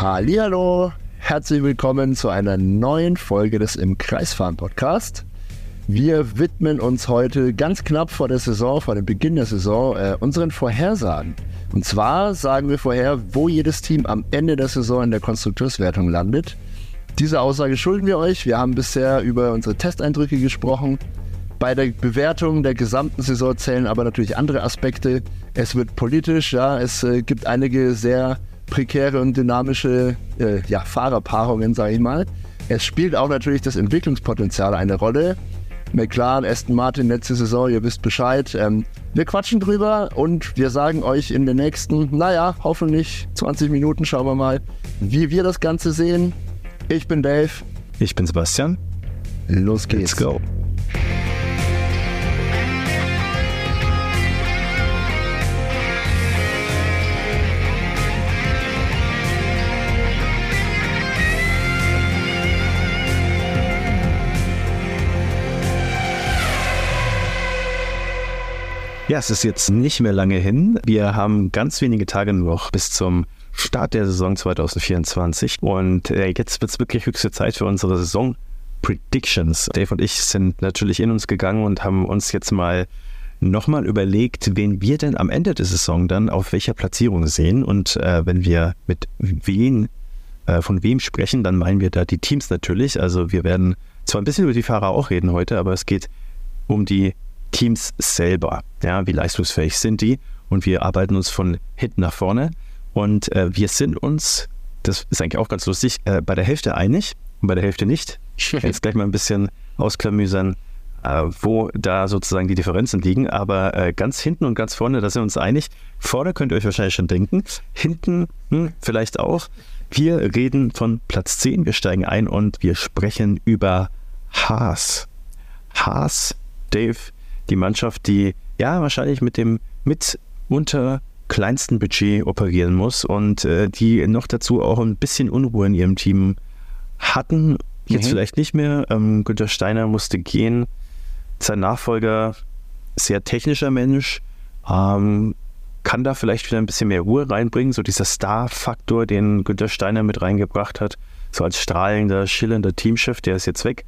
Hallihallo, herzlich willkommen zu einer neuen Folge des Im Kreisfahren Podcast. Wir widmen uns heute ganz knapp vor der Saison, vor dem Beginn der Saison, äh, unseren Vorhersagen. Und zwar sagen wir vorher, wo jedes Team am Ende der Saison in der Konstrukteurswertung landet. Diese Aussage schulden wir euch. Wir haben bisher über unsere Testeindrücke gesprochen. Bei der Bewertung der gesamten Saison zählen aber natürlich andere Aspekte. Es wird politisch, ja, es äh, gibt einige sehr prekäre und dynamische äh, ja, Fahrerpaarungen, sage ich mal. Es spielt auch natürlich das Entwicklungspotenzial eine Rolle. McLaren, Aston Martin, letzte Saison, ihr wisst Bescheid. Ähm, wir quatschen drüber und wir sagen euch in den nächsten, naja, hoffentlich 20 Minuten, schauen wir mal, wie wir das Ganze sehen. Ich bin Dave. Ich bin Sebastian. Los geht's. Let's go. Ja, es ist jetzt nicht mehr lange hin. Wir haben ganz wenige Tage noch bis zum Start der Saison 2024. Und äh, jetzt wird es wirklich höchste Zeit für unsere Saison Predictions. Dave und ich sind natürlich in uns gegangen und haben uns jetzt mal nochmal überlegt, wen wir denn am Ende der Saison dann auf welcher Platzierung sehen. Und äh, wenn wir mit wen, äh, von wem sprechen, dann meinen wir da die Teams natürlich. Also wir werden zwar ein bisschen über die Fahrer auch reden heute, aber es geht um die Teams selber. Ja, wie leistungsfähig sind die? Und wir arbeiten uns von hinten nach vorne. Und äh, wir sind uns, das ist eigentlich auch ganz lustig, äh, bei der Hälfte einig und bei der Hälfte nicht. Ich werde jetzt gleich mal ein bisschen ausklamüsern, äh, wo da sozusagen die Differenzen liegen. Aber äh, ganz hinten und ganz vorne, da sind wir uns einig. Vorne könnt ihr euch wahrscheinlich schon denken. Hinten hm, vielleicht auch. Wir reden von Platz 10. Wir steigen ein und wir sprechen über Haas. Haas, Dave, die Mannschaft, die ja wahrscheinlich mit dem mitunter kleinsten Budget operieren muss und äh, die noch dazu auch ein bisschen Unruhe in ihrem Team hatten. Jetzt mhm. vielleicht nicht mehr. Ähm, Günter Steiner musste gehen. Sein Nachfolger, sehr technischer Mensch, ähm, kann da vielleicht wieder ein bisschen mehr Ruhe reinbringen. So dieser Star-Faktor, den Günter Steiner mit reingebracht hat, so als strahlender, schillernder Teamchef, der ist jetzt weg.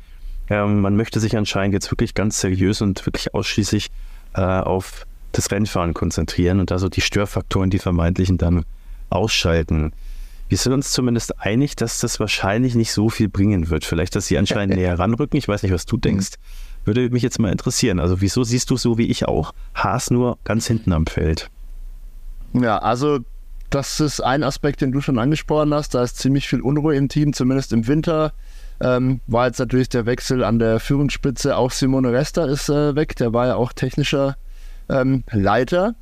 Ähm, man möchte sich anscheinend jetzt wirklich ganz seriös und wirklich ausschließlich äh, auf das Rennfahren konzentrieren und also die Störfaktoren, die vermeintlichen, dann ausschalten. Wir sind uns zumindest einig, dass das wahrscheinlich nicht so viel bringen wird. Vielleicht, dass sie anscheinend näher ranrücken. Ich weiß nicht, was du denkst. Würde mich jetzt mal interessieren. Also, wieso siehst du so wie ich auch Haas nur ganz hinten am Feld? Ja, also das ist ein Aspekt, den du schon angesprochen hast. Da ist ziemlich viel Unruhe im Team, zumindest im Winter. Ähm, war jetzt natürlich der Wechsel an der Führungsspitze. Auch Simone Resta ist äh, weg. Der war ja auch technischer ähm, Leiter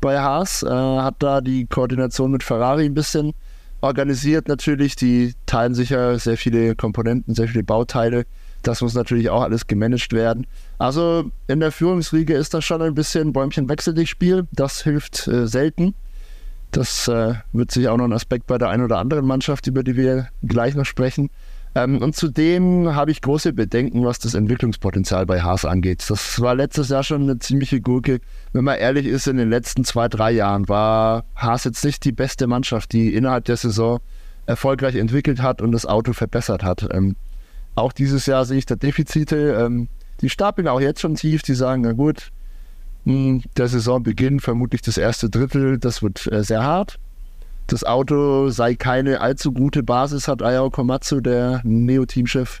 bei Haas. Äh, hat da die Koordination mit Ferrari ein bisschen organisiert. Natürlich, die teilen sich ja sehr viele Komponenten, sehr viele Bauteile. Das muss natürlich auch alles gemanagt werden. Also in der Führungsriege ist das schon ein bisschen Bäumchen wechsel Spiel. Das hilft äh, selten. Das äh, wird sich auch noch ein Aspekt bei der einen oder anderen Mannschaft, über die wir gleich noch sprechen. Ähm, und zudem habe ich große Bedenken, was das Entwicklungspotenzial bei Haas angeht. Das war letztes Jahr schon eine ziemliche Gurke. Wenn man ehrlich ist, in den letzten zwei, drei Jahren war Haas jetzt nicht die beste Mannschaft, die innerhalb der Saison erfolgreich entwickelt hat und das Auto verbessert hat. Ähm, auch dieses Jahr sehe ich da Defizite. Ähm, die stapeln auch jetzt schon tief. Die sagen, na gut, mh, hm, der Saisonbeginn vermutlich das erste Drittel, das wird äh, sehr hart das Auto sei keine allzu gute Basis, hat Ayao Komatsu, der Neo-Teamchef,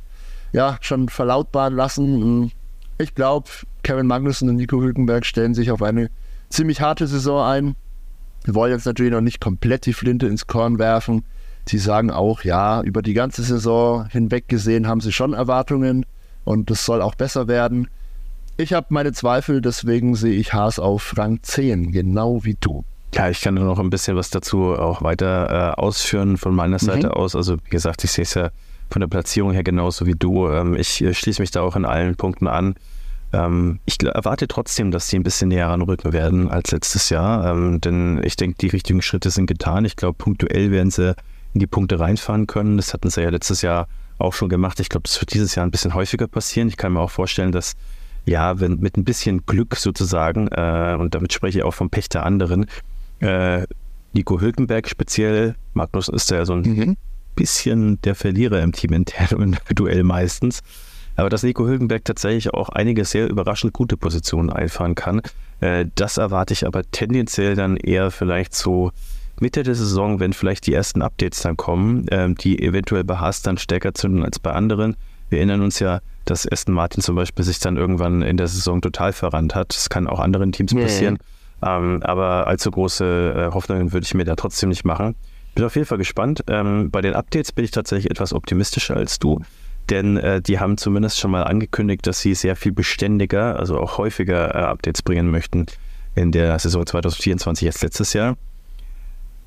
ja, schon verlautbaren lassen. Ich glaube, Kevin Magnussen und Nico Hülkenberg stellen sich auf eine ziemlich harte Saison ein. Wir wollen jetzt natürlich noch nicht komplett die Flinte ins Korn werfen. Sie sagen auch, ja, über die ganze Saison hinweg gesehen haben sie schon Erwartungen und das soll auch besser werden. Ich habe meine Zweifel, deswegen sehe ich Haas auf Rang 10, genau wie du. Ja, ich kann nur noch ein bisschen was dazu auch weiter äh, ausführen von meiner mhm. Seite aus. Also wie gesagt, ich sehe es ja von der Platzierung her genauso wie du. Ähm, ich äh, schließe mich da auch in allen Punkten an. Ähm, ich erwarte trotzdem, dass sie ein bisschen näher ranrücken werden als letztes Jahr. Ähm, denn ich denke, die richtigen Schritte sind getan. Ich glaube, punktuell werden sie in die Punkte reinfahren können. Das hatten sie ja letztes Jahr auch schon gemacht. Ich glaube, das wird dieses Jahr ein bisschen häufiger passieren. Ich kann mir auch vorstellen, dass ja, wenn mit ein bisschen Glück sozusagen, äh, und damit spreche ich auch vom Pech der anderen, äh, Nico Hülkenberg speziell. Magnus ist ja so ein mhm. bisschen der Verlierer im Team intern und Duell meistens. Aber dass Nico Hülkenberg tatsächlich auch einige sehr überraschend gute Positionen einfahren kann, äh, das erwarte ich aber tendenziell dann eher vielleicht so Mitte der Saison, wenn vielleicht die ersten Updates dann kommen, äh, die eventuell bei Haas dann stärker zünden als bei anderen. Wir erinnern uns ja, dass Aston Martin zum Beispiel sich dann irgendwann in der Saison total verrannt hat. Das kann auch anderen Teams passieren. Yeah. Ähm, aber allzu große äh, Hoffnungen würde ich mir da trotzdem nicht machen. Bin auf jeden Fall gespannt. Ähm, bei den Updates bin ich tatsächlich etwas optimistischer als du denn äh, die haben zumindest schon mal angekündigt, dass sie sehr viel beständiger, also auch häufiger äh, Updates bringen möchten in der Saison 2024 als letztes Jahr.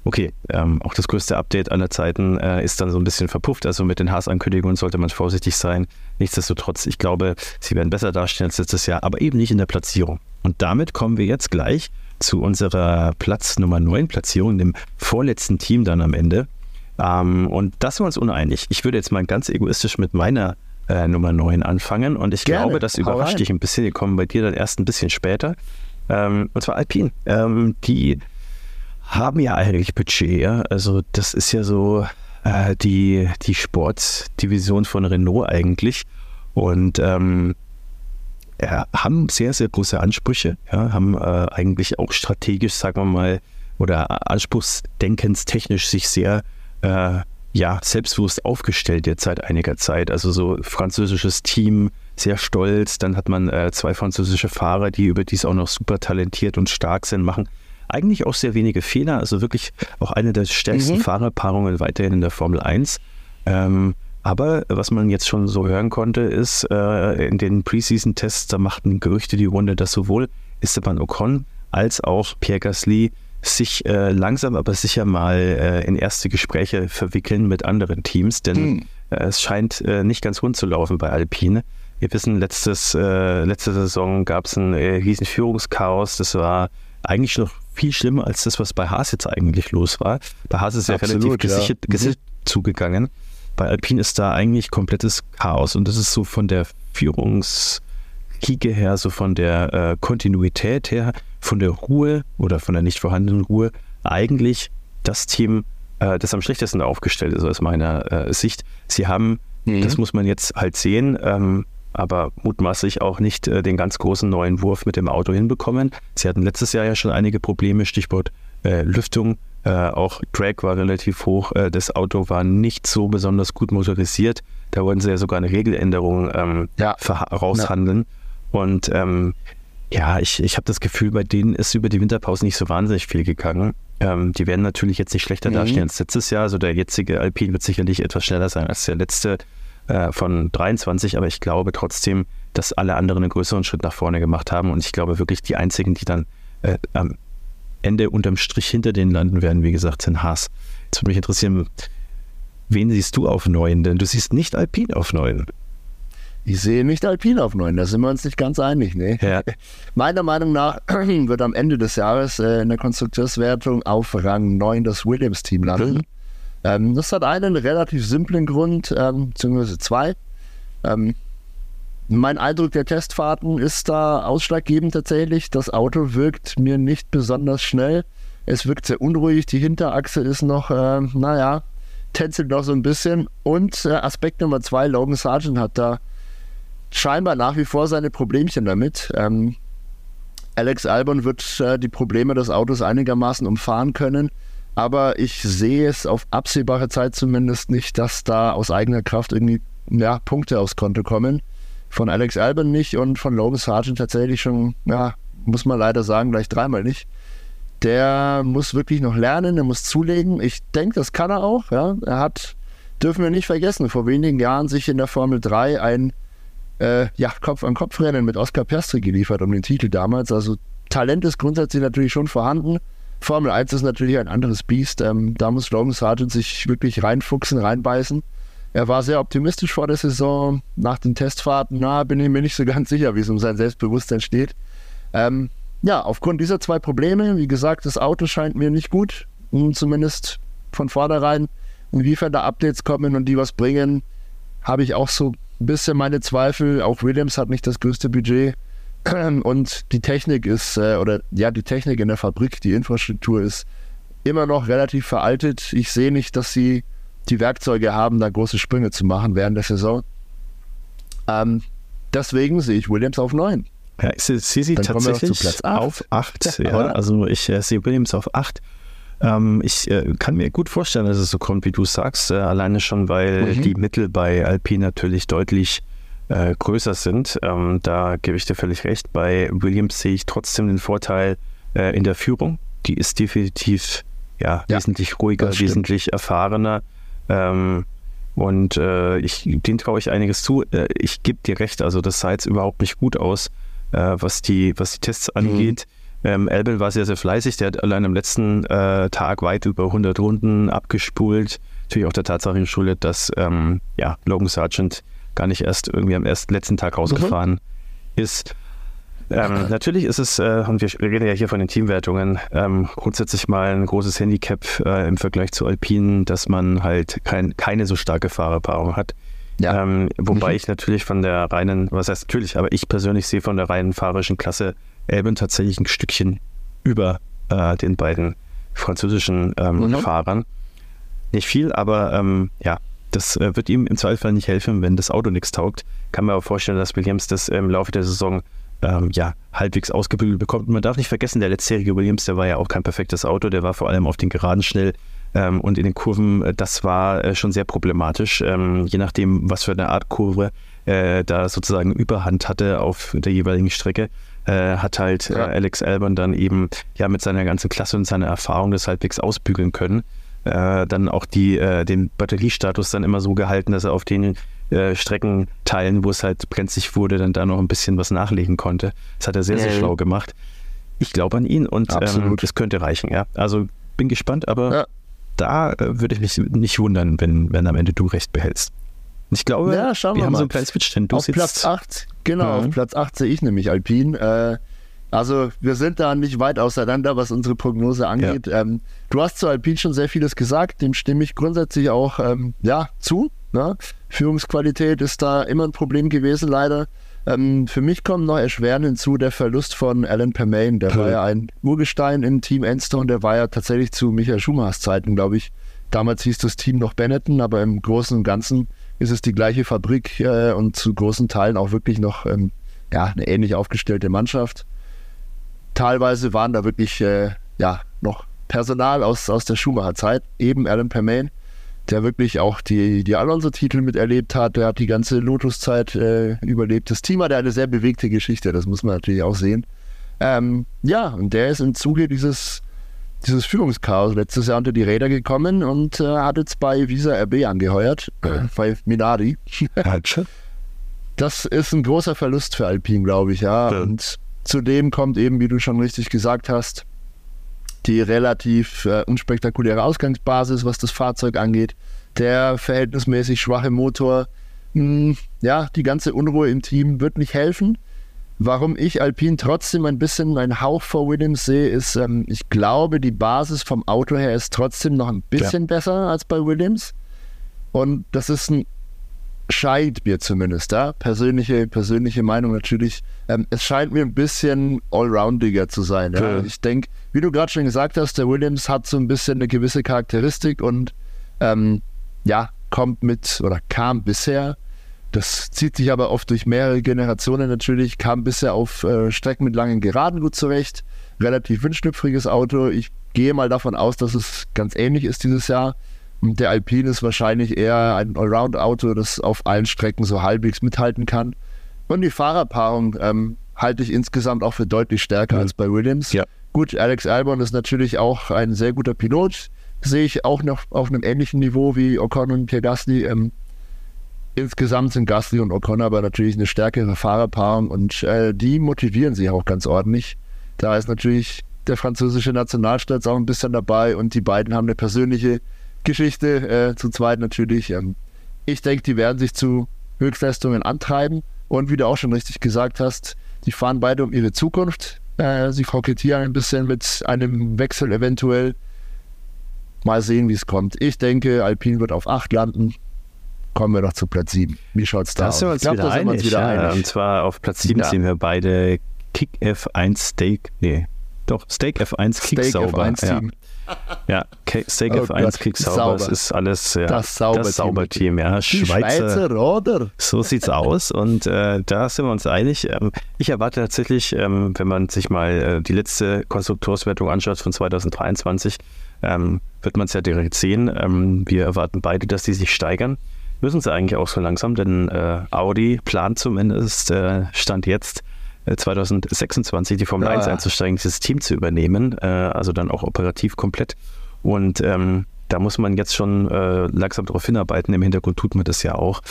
Okay, ähm, auch das größte Update aller Zeiten äh, ist dann so ein bisschen verpufft. Also mit den Haas-Ankündigungen sollte man vorsichtig sein. Nichtsdestotrotz, ich glaube, sie werden besser dastehen als letztes Jahr, aber eben nicht in der Platzierung. Und damit kommen wir jetzt gleich zu unserer Platz Nummer 9 Platzierung, dem vorletzten Team dann am Ende. Ähm, und das sind wir uns uneinig. Ich würde jetzt mal ganz egoistisch mit meiner äh, Nummer 9 anfangen und ich Gerne. glaube, das überrascht dich ein bisschen. Die kommen bei dir dann erst ein bisschen später. Ähm, und zwar Alpine. Ähm, die haben ja eigentlich Budget. Ja? Also, das ist ja so äh, die, die Sportdivision von Renault eigentlich. Und ähm, ja, haben sehr, sehr große Ansprüche, ja, haben äh, eigentlich auch strategisch, sagen wir mal, oder anspruchsdenkenstechnisch sich sehr äh, ja, selbstbewusst aufgestellt jetzt seit einiger Zeit. Also so französisches Team, sehr stolz. Dann hat man äh, zwei französische Fahrer, die überdies auch noch super talentiert und stark sind, machen eigentlich auch sehr wenige Fehler. Also wirklich auch eine der stärksten mhm. Fahrerpaarungen weiterhin in der Formel 1. Ähm, aber was man jetzt schon so hören konnte, ist, äh, in den Preseason-Tests, da machten Gerüchte die Runde, dass sowohl Esteban Ocon als auch Pierre Gasly sich äh, langsam aber sicher mal äh, in erste Gespräche verwickeln mit anderen Teams, denn hm. äh, es scheint äh, nicht ganz rund zu laufen bei Alpine. Wir wissen, letztes, äh, letzte Saison gab es ein riesen Führungschaos. Das war eigentlich noch viel schlimmer als das, was bei Haas jetzt eigentlich los war. Bei Haas ist ja Absolut, relativ gesichert, ja. gesichert mhm. zugegangen. Bei Alpine ist da eigentlich komplettes Chaos und das ist so von der Führungs- Kieke her, so von der äh, Kontinuität her, von der Ruhe oder von der nicht vorhandenen Ruhe, eigentlich das Team, äh, das am schlechtesten aufgestellt ist aus meiner äh, Sicht. Sie haben, mhm. das muss man jetzt halt sehen, ähm, aber mutmaßlich auch nicht äh, den ganz großen neuen Wurf mit dem Auto hinbekommen. Sie hatten letztes Jahr ja schon einige Probleme, Stichwort äh, Lüftung. Äh, auch Drag war relativ hoch. das Auto war nicht so besonders gut motorisiert. Da wollten sie ja sogar eine Regeländerung ähm, ja. raushandeln. Ja. Und ähm, ja, ich, ich habe das Gefühl, bei denen ist über die Winterpause nicht so wahnsinnig viel gegangen. Ähm, die werden natürlich jetzt nicht schlechter mhm. dastehen als letztes Jahr. Also der jetzige Alpine wird sicherlich etwas schneller sein als der letzte äh, von 23, aber ich glaube trotzdem, dass alle anderen einen größeren Schritt nach vorne gemacht haben. Und ich glaube wirklich, die einzigen, die dann äh, am Ende unterm Strich hinter denen landen werden, wie gesagt, sind Haas. Jetzt würde mich interessieren, wen siehst du auf neun? Denn du siehst nicht Alpine auf neun. Ich sehe nicht Alpine auf 9, da sind wir uns nicht ganz einig. Ne? Ja. Meiner Meinung nach wird am Ende des Jahres äh, in der Konstrukteurswertung auf Rang 9 das Williams-Team landen. Mhm. Ähm, das hat einen relativ simplen Grund, ähm, beziehungsweise zwei. Ähm, mein Eindruck der Testfahrten ist da ausschlaggebend tatsächlich. Das Auto wirkt mir nicht besonders schnell. Es wirkt sehr unruhig. Die Hinterachse ist noch, äh, naja, tänzelt noch so ein bisschen. Und äh, Aspekt Nummer zwei, Logan Sargent hat da scheinbar nach wie vor seine Problemchen damit. Ähm, Alex Albon wird äh, die Probleme des Autos einigermaßen umfahren können, aber ich sehe es auf absehbare Zeit zumindest nicht, dass da aus eigener Kraft irgendwie ja, Punkte aufs Konto kommen. Von Alex Albon nicht und von Logan Sargent tatsächlich schon, ja, muss man leider sagen, gleich dreimal nicht. Der muss wirklich noch lernen, der muss zulegen. Ich denke, das kann er auch. Ja. Er hat, dürfen wir nicht vergessen, vor wenigen Jahren sich in der Formel 3 ein äh, ja, Kopf-an-Kopf-Rennen mit Oscar Piastri geliefert um den Titel damals. Also Talent ist grundsätzlich natürlich schon vorhanden. Formel 1 ist natürlich ein anderes Biest. Ähm, da muss Logan Sargent sich wirklich reinfuchsen, reinbeißen. Er war sehr optimistisch vor der Saison. Nach den Testfahrten, na, bin ich mir nicht so ganz sicher, wie es um sein Selbstbewusstsein steht. Ähm, ja, aufgrund dieser zwei Probleme, wie gesagt, das Auto scheint mir nicht gut, zumindest von vornherein. Inwiefern da Updates kommen und die was bringen, habe ich auch so ein bisschen meine Zweifel. Auch Williams hat nicht das größte Budget. Und die Technik ist, äh, oder ja, die Technik in der Fabrik, die Infrastruktur ist immer noch relativ veraltet. Ich sehe nicht, dass sie die Werkzeuge haben, da große Sprünge zu machen während der Saison. Ähm, deswegen sehe ich Williams auf 9. Ja, ich sehe sie tatsächlich acht. auf 8. Ja, Ja, also ich äh, sehe Williams auf 8. Ähm, ich äh, kann mir gut vorstellen, dass es so kommt, wie du sagst. Äh, alleine schon, weil Mhm. die Mittel bei Alpine natürlich deutlich äh, größer sind. Ähm, da gebe ich dir völlig recht. Bei Williams sehe ich trotzdem den Vorteil äh, in der Führung. Die ist definitiv ja, Ja, wesentlich ruhiger, wesentlich erfahrener. Ähm, und äh, ich, den traue ich einiges zu. Äh, ich gebe dir recht, also das sah jetzt überhaupt nicht gut aus, äh, was, die, was die Tests angeht. Ähm, Albin war sehr, sehr fleißig. Der hat allein am letzten äh, Tag weit über 100 Runden abgespult. Natürlich auch der Tatsache geschuldet, dass ähm, ja, Logan Sargent gar nicht erst irgendwie am ersten, letzten Tag rausgefahren ist. Ähm, natürlich ist es, äh, und wir reden ja hier von den Teamwertungen, ähm, grundsätzlich mal ein großes Handicap äh, im Vergleich zu Alpinen, dass man halt kein, keine so starke Fahrerpaarung hat. Ja. Ähm, wobei Mhm. ich natürlich von der reinen, was heißt natürlich, aber ich persönlich sehe von der reinen fahrerischen Klasse Elben tatsächlich ein Stückchen über äh, den beiden französischen ähm, Mhm. Fahrern. Nicht viel, aber ähm, ja, das äh, wird ihm im Zweifel nicht helfen, wenn das Auto nichts taugt. Kann mir aber vorstellen, dass Williams das im Laufe der Saison ähm, ja, halbwegs ausgebügelt bekommt. Und man darf nicht vergessen, der letztjährige Williams, der war ja auch kein perfektes Auto, der war vor allem auf den Geraden schnell ähm, und in den Kurven, äh, das war äh, schon sehr problematisch, ähm, je nachdem, was für eine Art Kurve äh, da sozusagen Überhand hatte auf der jeweiligen Strecke, äh, hat halt Ja. äh, Alex Albon dann eben ja mit seiner ganzen Klasse und seiner Erfahrung das halbwegs ausbügeln können. Dann auch die, den Batteriestatus dann immer so gehalten, dass er auf den äh, Streckenteilen, wo es halt brenzlig wurde, dann da noch ein bisschen was nachlegen konnte. Das hat er sehr, sehr Mhm. schlau gemacht. Ich glaube an ihn und ähm, das könnte reichen, ja. Also bin gespannt, aber Ja. da äh, würde ich mich nicht wundern, wenn, wenn am Ende du recht behältst. Ich glaube, Ja, schauen wir wir haben mal. so einen kleinen Switch, denn du auf sitzt Platz 8, genau, Mhm. auf Platz 8 sehe ich nämlich Alpine. Äh, also wir sind da nicht weit auseinander, was unsere Prognose angeht. Ähm, du hast zu Alpine schon sehr vieles gesagt, dem stimme ich grundsätzlich auch ähm, ja, zu. Ne? Führungsqualität ist da immer ein Problem gewesen, leider. Ähm, für mich kommt noch erschwerend hinzu der Verlust von Alan Permain. Der Mhm. war ja ein Urgestein im Team Enstone, der war ja tatsächlich zu Michael Schumachers Zeiten, glaube ich. Damals hieß das Team noch Benetton, aber im Großen und Ganzen ist es die gleiche Fabrik äh, und zu großen Teilen auch wirklich noch ähm, ja, eine ähnlich aufgestellte Mannschaft. Teilweise waren da wirklich äh, ja, noch Personal aus, aus der Schumacher-Zeit, eben Alan Permain, der wirklich auch die, die Alonso-Titel miterlebt hat. Der hat die ganze Lotus-Zeit äh, überlebt. Das Team hat eine sehr bewegte Geschichte, das muss man natürlich auch sehen. Ähm, ja, und der ist im Zuge dieses, dieses Führungschaos letztes Jahr unter die Räder gekommen und äh, hat jetzt bei Visa RB angeheuert, äh, bei Minardi. Halt. Das ist ein großer Verlust für Alpine, glaube ich. Ja. Und zudem kommt eben, wie du schon richtig gesagt hast, die relativ äh, unspektakuläre Ausgangsbasis, was das Fahrzeug angeht. Der verhältnismäßig schwache Motor. Hm, ja, die ganze Unruhe im Team wird nicht helfen. Warum ich Alpine trotzdem ein bisschen einen Hauch vor Williams sehe, ist, ähm, ich glaube, die Basis vom Auto her ist trotzdem noch ein bisschen besser als bei Williams. Und das ist ein scheint mir zumindest, ja, persönliche, persönliche Meinung natürlich, ähm, es scheint mir ein bisschen allroundiger zu sein. Ja. Ich denke, wie du gerade schon gesagt hast, der Williams hat so ein bisschen eine gewisse Charakteristik und ähm, ja, kommt mit oder kam bisher, das zieht sich aber oft durch mehrere Generationen natürlich, kam bisher auf äh, Strecken mit langen Geraden gut zurecht, relativ windschnüpfriges Auto. Ich gehe mal davon aus, dass es ganz ähnlich ist dieses Jahr. Der Alpine ist wahrscheinlich eher ein Allround-Auto, das auf allen Strecken so halbwegs mithalten kann. Und die Fahrerpaarung ähm, halte ich insgesamt auch für deutlich stärker Mhm. als bei Williams. Ja. Gut, Alex Albon ist natürlich auch ein sehr guter Pilot. Sehe ich auch noch auf einem ähnlichen Niveau wie Ocon und Pierre Gasly. Ähm, insgesamt sind Gasly und Ocon aber natürlich eine stärkere Fahrerpaarung und äh, die motivieren sich auch ganz ordentlich. Da ist natürlich der französische Nationalstolz auch ein bisschen dabei und die beiden haben eine persönliche Geschichte, äh, zu zweit natürlich. Ähm, ich denke, die werden sich zu Höchstleistungen antreiben und wie du auch schon richtig gesagt hast, die fahren beide um ihre Zukunft. Äh, sie kokettieren ein bisschen mit einem Wechsel eventuell. Mal sehen, wie es kommt. Ich denke, Alpine wird auf 8 landen. Kommen wir noch zu Platz 7. Wie schaut's da Da aus? Ich glaub, wieder da sind wir uns wieder ja. einig. Und zwar auf Platz 7 Ja. sehen wir beide Kick F1 Steak, nee, doch, Steak F1 Steak Kicksauber. F1 Ja. Team. Ja, Steak Oh F1, Gott, Sauber, es ist alles ja, Das Sauberteam. das Sauberteam, ja. Schweizer, Schweizer Roder. so sieht's aus und äh, da sind wir uns einig. Ähm, ich erwarte tatsächlich, ähm, wenn man sich mal äh, die letzte Konstrukteurswertung anschaut von 2023, ähm, wird man es ja direkt sehen. Ähm, wir erwarten beide, dass die sich steigern. Müssen sie eigentlich auch so langsam, denn äh, Audi plant zumindest, äh, Stand jetzt, 2026 die Formel Ja. 1 einzusteigen, dieses Team zu übernehmen, äh, also dann auch operativ komplett. Und ähm, da muss man jetzt schon äh, langsam darauf hinarbeiten. Im Hintergrund tut man das ja auch.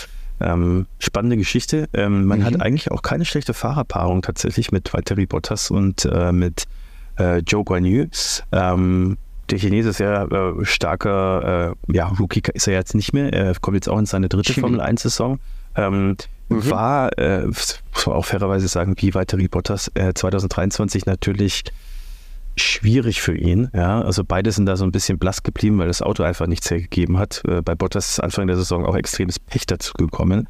Ähm, spannende Geschichte. Ähm, man Mhm. hat eigentlich auch keine schlechte Fahrerpaarung tatsächlich mit Valtteri Bottas und äh, mit äh, Joe Guan Yu. Ähm, der Chinese ist ja äh, starker, äh, ja, Rookie ist er jetzt nicht mehr. Er kommt jetzt auch in seine dritte. Formel 1-Saison. Ähm, Mhm. War, äh, muss man auch fairerweise sagen, wie Valtteri Bottas äh, 2023 natürlich schwierig für ihn. Ja, also beide sind da so ein bisschen blass geblieben, weil das Auto einfach nichts hergegeben hat. Äh, bei Bottas ist Anfang der Saison auch extremes Pech dazu gekommen.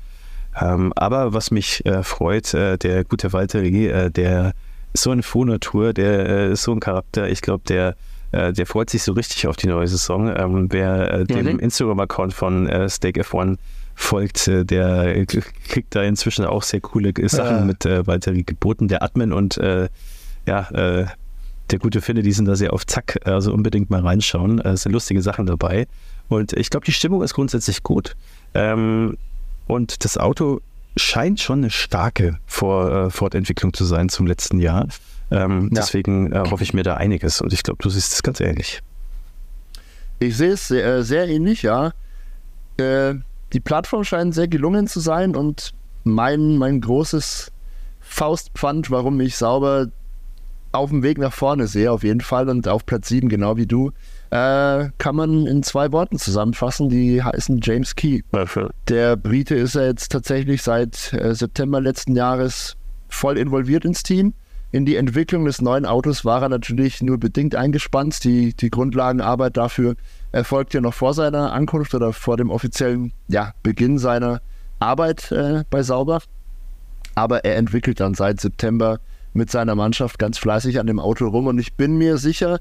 Ähm, aber was mich äh, freut, äh, der gute Valtteri, äh, der ist so eine Frohnatur, der äh, ist so ein Charakter. Ich glaube, der, äh, der freut sich so richtig auf die neue Saison. Ähm, wer äh, dem. Instagram-Account von äh, Stake F1 folgt, äh, der äh, kriegt da inzwischen auch sehr coole äh, Sachen Ja. mit äh, Valtteri geboten. Der Admin und äh, ja, äh, der gute Finde, die sind da sehr auf Zack, also unbedingt mal reinschauen. Äh, Es sind lustige Sachen dabei. Und ich glaube, die Stimmung ist grundsätzlich gut. Ähm, und das Auto scheint schon eine starke Vor äh, Fortentwicklung zu sein zum letzten Jahr. Ähm, Ja. Deswegen äh, hoffe ich mir da einiges. Und ich glaube, du siehst es ganz ähnlich. Ich sehe es sehr, äh, sehr ähnlich, ja. Äh, die Plattform scheint sehr gelungen zu sein und mein, mein großes Faustpfand, warum ich sauber auf dem Weg nach vorne sehe, auf jeden Fall und auf Platz 7, genau wie du, äh, kann man in zwei Worten zusammenfassen, die heißen James Key. Der Brite ist ja jetzt tatsächlich seit äh, September letzten Jahres voll involviert ins Team. In die Entwicklung des neuen Autos war er natürlich nur bedingt eingespannt. Die, die Grundlagenarbeit dafür erfolgt ja noch vor seiner Ankunft oder vor dem offiziellen ja, Beginn seiner Arbeit äh, bei Sauber. Aber er entwickelt dann seit September mit seiner Mannschaft ganz fleißig an dem Auto rum und ich bin mir sicher,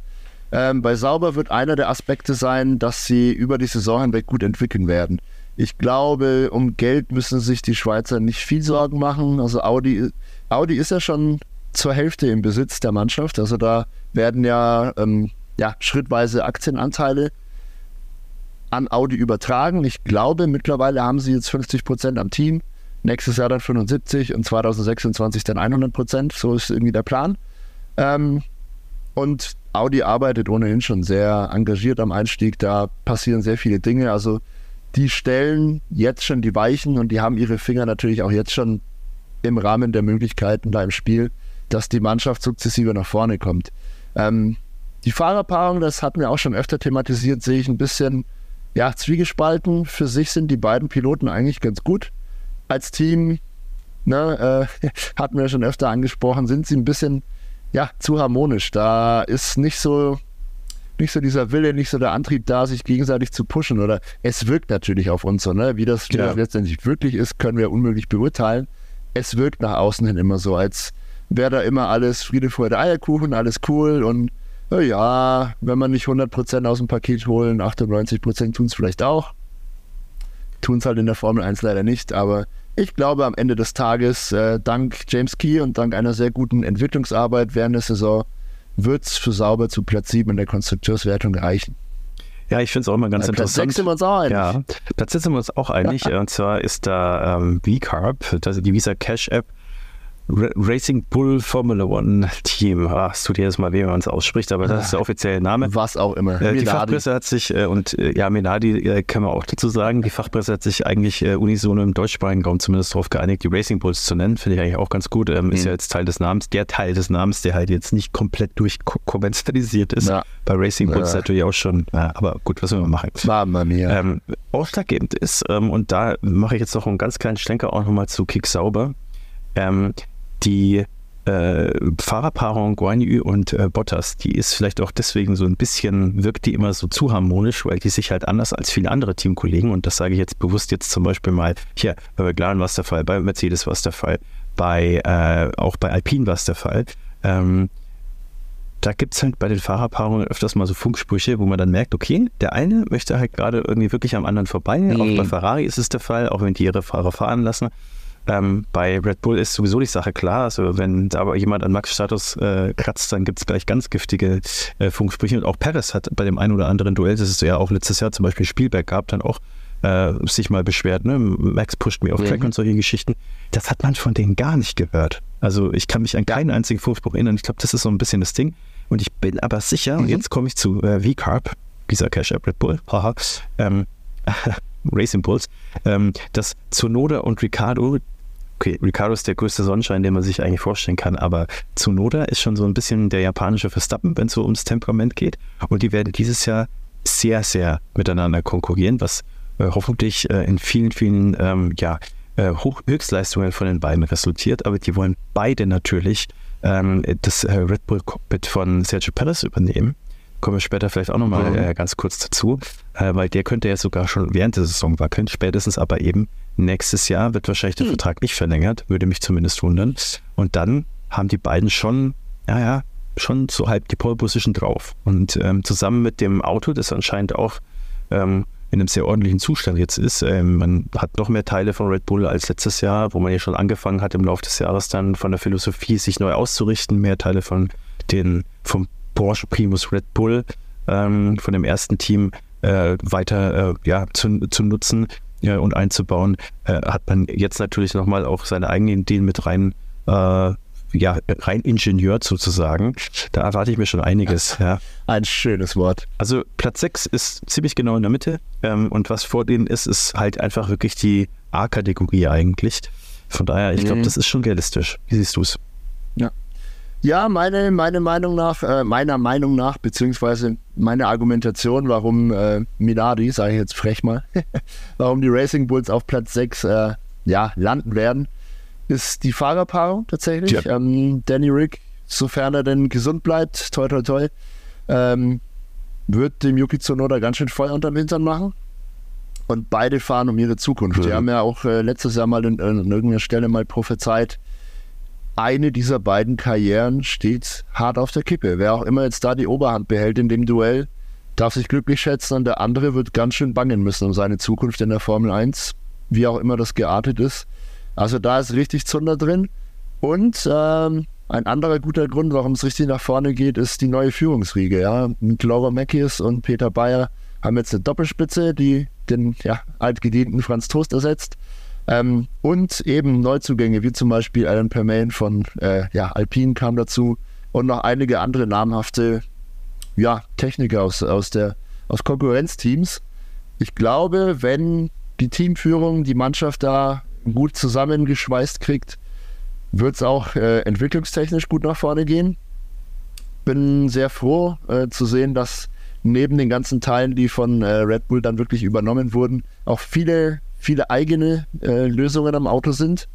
ähm, bei Sauber wird einer der Aspekte sein, dass sie über die Saison hinweg gut entwickeln werden. Ich glaube, um Geld müssen sich die Schweizer nicht viel Sorgen machen. Also Audi, Audi ist ja schon zur Hälfte im Besitz der Mannschaft. Also da werden ja, ähm, ja schrittweise Aktienanteile an Audi übertragen. Ich glaube, mittlerweile haben sie jetzt 50 Prozent am Team. Nächstes Jahr dann 75 und 2026 dann 100 Prozent. So ist irgendwie der Plan. Ähm, und Audi arbeitet ohnehin schon sehr engagiert am Einstieg. Da passieren sehr viele Dinge. Also die stellen jetzt schon die Weichen und die haben ihre Finger natürlich auch jetzt schon im Rahmen der Möglichkeiten da im Spiel, dass die Mannschaft sukzessive nach vorne kommt. Ähm, die Fahrerpaarung, das hatten wir auch schon öfter thematisiert, sehe ich ein bisschen ja, zwiegespalten. Für sich sind die beiden Piloten eigentlich ganz gut. Als Team, ne, äh, hatten wir schon öfter angesprochen, sind sie ein bisschen ja, zu harmonisch. Da ist nicht so, nicht so dieser Wille, nicht so der Antrieb da, sich gegenseitig zu pushen. Oder es wirkt natürlich auf uns so, ne? Wie das, wie Ja. das letztendlich wirklich ist, können wir unmöglich beurteilen. Es wirkt nach außen hin immer so, als wäre da immer alles Friede, Freude, Eierkuchen, alles cool und ja, wenn man nicht 100% aus dem Paket holen, 98% tun es vielleicht auch. Tun es halt in der Formel 1 leider nicht, aber ich glaube, am Ende des Tages, äh, dank James Key und dank einer sehr guten Entwicklungsarbeit während der Saison, wird es für Sauber zu Platz 7 in der Konstrukteurswertung reichen. Ja, ich finde es auch immer ganz Platz interessant. 6 sind wir uns auch einig. Ja, Platz sind wir uns auch einig. und zwar ist da ähm, V-Carb, das ist die Visa Cash App, Racing Bull Formula One Team. Ach, es tut jedes Mal weh, wenn man es ausspricht, aber das ist der offizielle Name. Was auch immer. Äh, die. Fachpresse hat sich, äh, und äh, ja, Menadi äh, kann man auch dazu sagen, die Fachpresse hat sich eigentlich äh, unisono im deutschsprachigen Raum zumindest darauf geeinigt, die Racing Bulls zu nennen. Finde ich eigentlich auch ganz gut. Ähm, Ist Mhm. ja jetzt Teil des Namens, der Teil des Namens, der halt jetzt nicht komplett durchkommerzialisiert ist. Ja. Bei Racing Bulls Ja. natürlich auch schon. Ja, aber gut, was will man machen? Mamma mia. Ähm, ausschlaggebend ist, ähm, und da mache ich jetzt noch einen ganz kleinen Schlenker auch nochmal zu Kick Sauber, ähm, die äh, Fahrerpaarung Guan Yu und äh, Bottas, die ist vielleicht auch deswegen so ein bisschen, wirkt die immer so zu harmonisch, weil die sich halt anders als viele andere Teamkollegen, und das sage ich jetzt bewusst jetzt zum Beispiel mal, hier, bei McLaren war es der Fall, bei Mercedes war es der Fall, bei, äh, auch bei Alpine war es der Fall, ähm, da gibt es halt bei den Fahrerpaarungen öfters mal so Funksprüche, wo man dann merkt, okay, der eine möchte halt gerade irgendwie wirklich am anderen vorbei. Mhm. Auch bei Ferrari ist es der Fall, auch wenn die ihre Fahrer fahren lassen. Ähm, bei Red Bull ist sowieso die Sache klar. Also wenn da aber jemand an Max Status äh, kratzt, dann gibt es gleich ganz giftige äh, Funksprüche. Und auch Perez hat bei dem einen oder anderen Duell, das ist ja auch letztes Jahr zum Beispiel Spielberg gab, dann auch äh, sich mal beschwert. Ne? Max pusht mir auf Track mhm. und solche Geschichten. Das hat man von denen gar nicht gehört. Also ich kann mich an keinen einzigen Funkspruch erinnern. Ich glaube, das ist so ein bisschen das Ding. Und ich bin aber sicher, mhm. und jetzt komme ich zu äh, V-Carb, dieser Cash App Red Bull, haha, ähm, Racing Bulls, ähm, dass Tsunoda und Ricardo, okay, Ricardo ist der größte Sonnenschein, den man sich eigentlich vorstellen kann, aber Tsunoda ist schon so ein bisschen der japanische Verstappen, wenn es so ums Temperament geht. Und die werden dieses Jahr sehr, sehr miteinander konkurrieren, was äh, hoffentlich äh, in vielen, vielen ähm, ja, äh, Hoch Höchstleistungen von den beiden resultiert. Aber die wollen beide natürlich ähm, das äh, Red Bull Cockpit von Sergio Perez übernehmen. Kommen wir später vielleicht auch nochmal mhm. äh, ganz kurz dazu, weil der könnte ja sogar schon während der Saison wackeln, spätestens aber eben nächstes Jahr wird wahrscheinlich der mhm. Vertrag nicht verlängert, würde mich zumindest wundern. Und dann haben die beiden schon, naja, schon so halb die Pole Position drauf. Und ähm, zusammen mit dem Auto, das anscheinend auch ähm, in einem sehr ordentlichen Zustand jetzt ist. Ähm, man hat noch mehr Teile von Red Bull als letztes Jahr, wo man ja schon angefangen hat, im Laufe des Jahres dann von der Philosophie sich neu auszurichten, mehr Teile von den vom Porsche Primus Red Bull, ähm, von dem ersten Team äh, weiter äh, ja, zu, zu nutzen ja, und einzubauen, äh, hat man jetzt natürlich nochmal auch seine eigenen Ideen mit rein äh, ja, rein Ingenieur sozusagen. Da erwarte ich mir schon einiges. Ja. Ein schönes Wort. Also Platz 6 ist ziemlich genau in der Mitte ähm, und was vor denen ist, ist halt einfach wirklich die A-Kategorie eigentlich. Von daher, ich glaube, mhm. das ist schon realistisch. Wie siehst du es? Ja. Meine, meine Meinung nach, äh, meiner Meinung nach, beziehungsweise meine Argumentation, warum äh, Minardi, sage ich jetzt frech mal, warum die Racing Bulls auf Platz 6 äh, ja, landen werden, ist die Fahrerpaarung tatsächlich. Ja. Ähm, Danny Rick, sofern er denn gesund bleibt, toi toi toi, ähm, wird dem Yuki Tsunoda ganz schön Feuer unterm Hintern machen. Und beide fahren um ihre Zukunft. Mhm. Die haben ja auch äh, letztes Jahr mal in, in, irgendeiner Stelle mal prophezeit, eine dieser beiden Karrieren steht hart auf der Kippe. Wer auch immer jetzt da die Oberhand behält in dem Duell, darf sich glücklich schätzen und der andere wird ganz schön bangen müssen um seine Zukunft in der Formel 1, wie auch immer das geartet ist. Also da ist richtig Zunder drin. Und ähm, ein anderer guter Grund, warum es richtig nach vorne geht, ist die neue Führungsriege. Ja? Laura Mackies und Peter Bayer haben jetzt eine Doppelspitze, die den ja, altgedienten Franz Toast ersetzt. Ähm, und eben Neuzugänge, wie zum Beispiel Alan Permain von äh, ja, Alpine kam dazu und noch einige andere namhafte ja, Techniker aus, aus, der, aus Konkurrenzteams. Ich glaube, wenn die Teamführung, die Mannschaft da gut zusammengeschweißt kriegt, wird es auch äh, entwicklungstechnisch gut nach vorne gehen. Bin sehr froh äh, zu sehen, dass neben den ganzen Teilen, die von äh, Red Bull dann wirklich übernommen wurden, auch viele, viele eigene äh, Lösungen am Auto sind.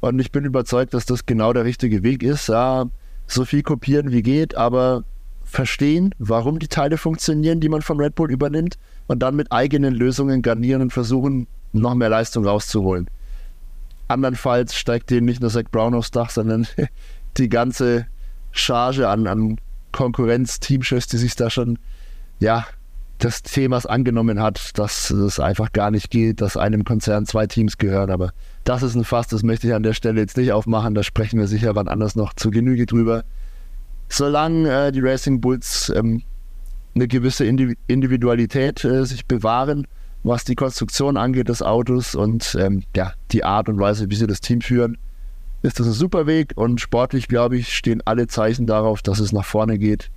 Und ich bin überzeugt, dass das genau der richtige Weg ist. Ja, so viel kopieren wie geht, aber verstehen, warum die Teile funktionieren, die man von Red Bull übernimmt und dann mit eigenen Lösungen garnieren und versuchen, noch mehr Leistung rauszuholen. Andernfalls steigt denen nicht nur Zach Brown aufs Dach, sondern die ganze Charge an, an Konkurrenz-Teamchefs, die sich da schon, ja, des Themas angenommen hat, dass es einfach gar nicht geht, dass einem Konzern zwei Teams gehören. Aber das ist ein Fass, das möchte ich an der Stelle jetzt nicht aufmachen. Da sprechen wir sicher wann anders noch zu Genüge drüber. Solange äh, die Racing Bulls ähm, eine gewisse Individualität äh, sich bewahren, was die Konstruktion angeht des Autos und ähm, ja, die Art und Weise, wie sie das Team führen, ist das ein super Weg und sportlich, glaube ich, stehen alle Zeichen darauf, dass es nach vorne geht.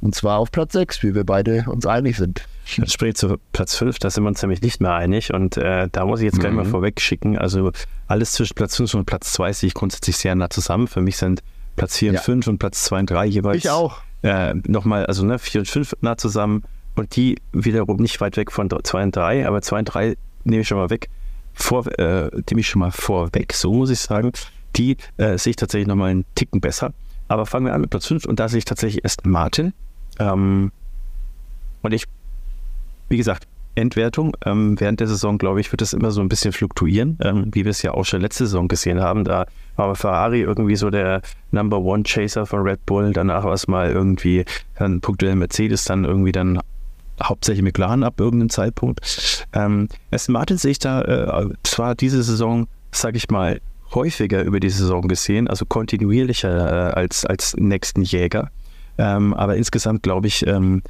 Und zwar auf Platz 6, wie wir beide uns einig sind. Das spricht zu Platz 5, da sind wir uns nämlich nicht mehr einig. Und äh, da muss ich jetzt gleich mhm. mal vorweg schicken. Also alles zwischen Platz 5 und Platz 2 sehe ich grundsätzlich sehr nah zusammen. Für mich sind Platz 4 ja. und 5 und Platz 2 und 3 jeweils. Ich auch. Äh, Nochmal, also ne, 4 und 5 nah zusammen und die wiederum nicht weit weg von 2 und 3, aber 2 und 3 nehme ich schon mal weg, vor, äh, nehme ich schon mal vorweg, so muss ich sagen. Die äh, sehe ich tatsächlich nochmal einen Ticken besser. Aber fangen wir an mit Platz 5 und da sehe ich tatsächlich erst Martin. Ähm, und ich, wie gesagt, Endwertung. Ähm, während der Saison, glaube ich, wird es immer so ein bisschen fluktuieren, ähm, wie wir es ja auch schon letzte Saison gesehen haben. Da war Ferrari irgendwie so der Number One Chaser von Red Bull. Danach war es mal irgendwie dann punktuell Mercedes, dann irgendwie dann hauptsächlich McLaren ab irgendeinem Zeitpunkt. Ähm, Aston Martin sehe da äh, zwar diese Saison, sage ich mal, häufiger über die Saison gesehen, also kontinuierlicher äh, als, als nächsten Jäger. Ähm, aber insgesamt glaube ich, ähm,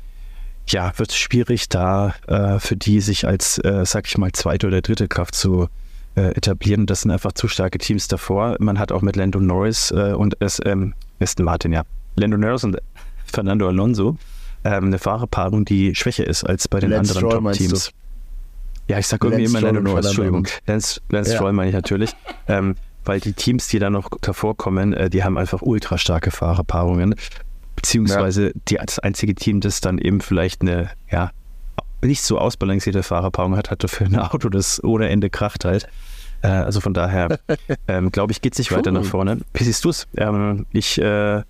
ja, wird es schwierig, da äh, für die sich als, äh, sag ich mal, zweite oder dritte Kraft zu äh, etablieren. Das sind einfach zu starke Teams davor. Man hat auch mit Lando Norris äh, und es, ähm, Aston Martin, ja, Lando Norris und Fernando Alonso ähm, eine Fahrerpaarung, die schwächer ist als bei den Lance anderen Top-Teams. Ja, ich sage irgendwie immer Lando Norris, Entschuldigung. Lance, Lance ja. Stroll meine ich natürlich. Ähm, weil die Teams, die da noch davor kommen, äh, die haben einfach ultra starke Fahrerpaarungen. Beziehungsweise ja. die, das einzige Team, das dann eben vielleicht eine, ja, nicht so ausbalancierte Fahrerpaarung hat, hat dafür ein Auto, das ohne Ende kracht halt. Äh, also von daher, ähm, glaube ich, geht es nicht weiter nach vorne. Wie siehst du es? Ähm, ich äh,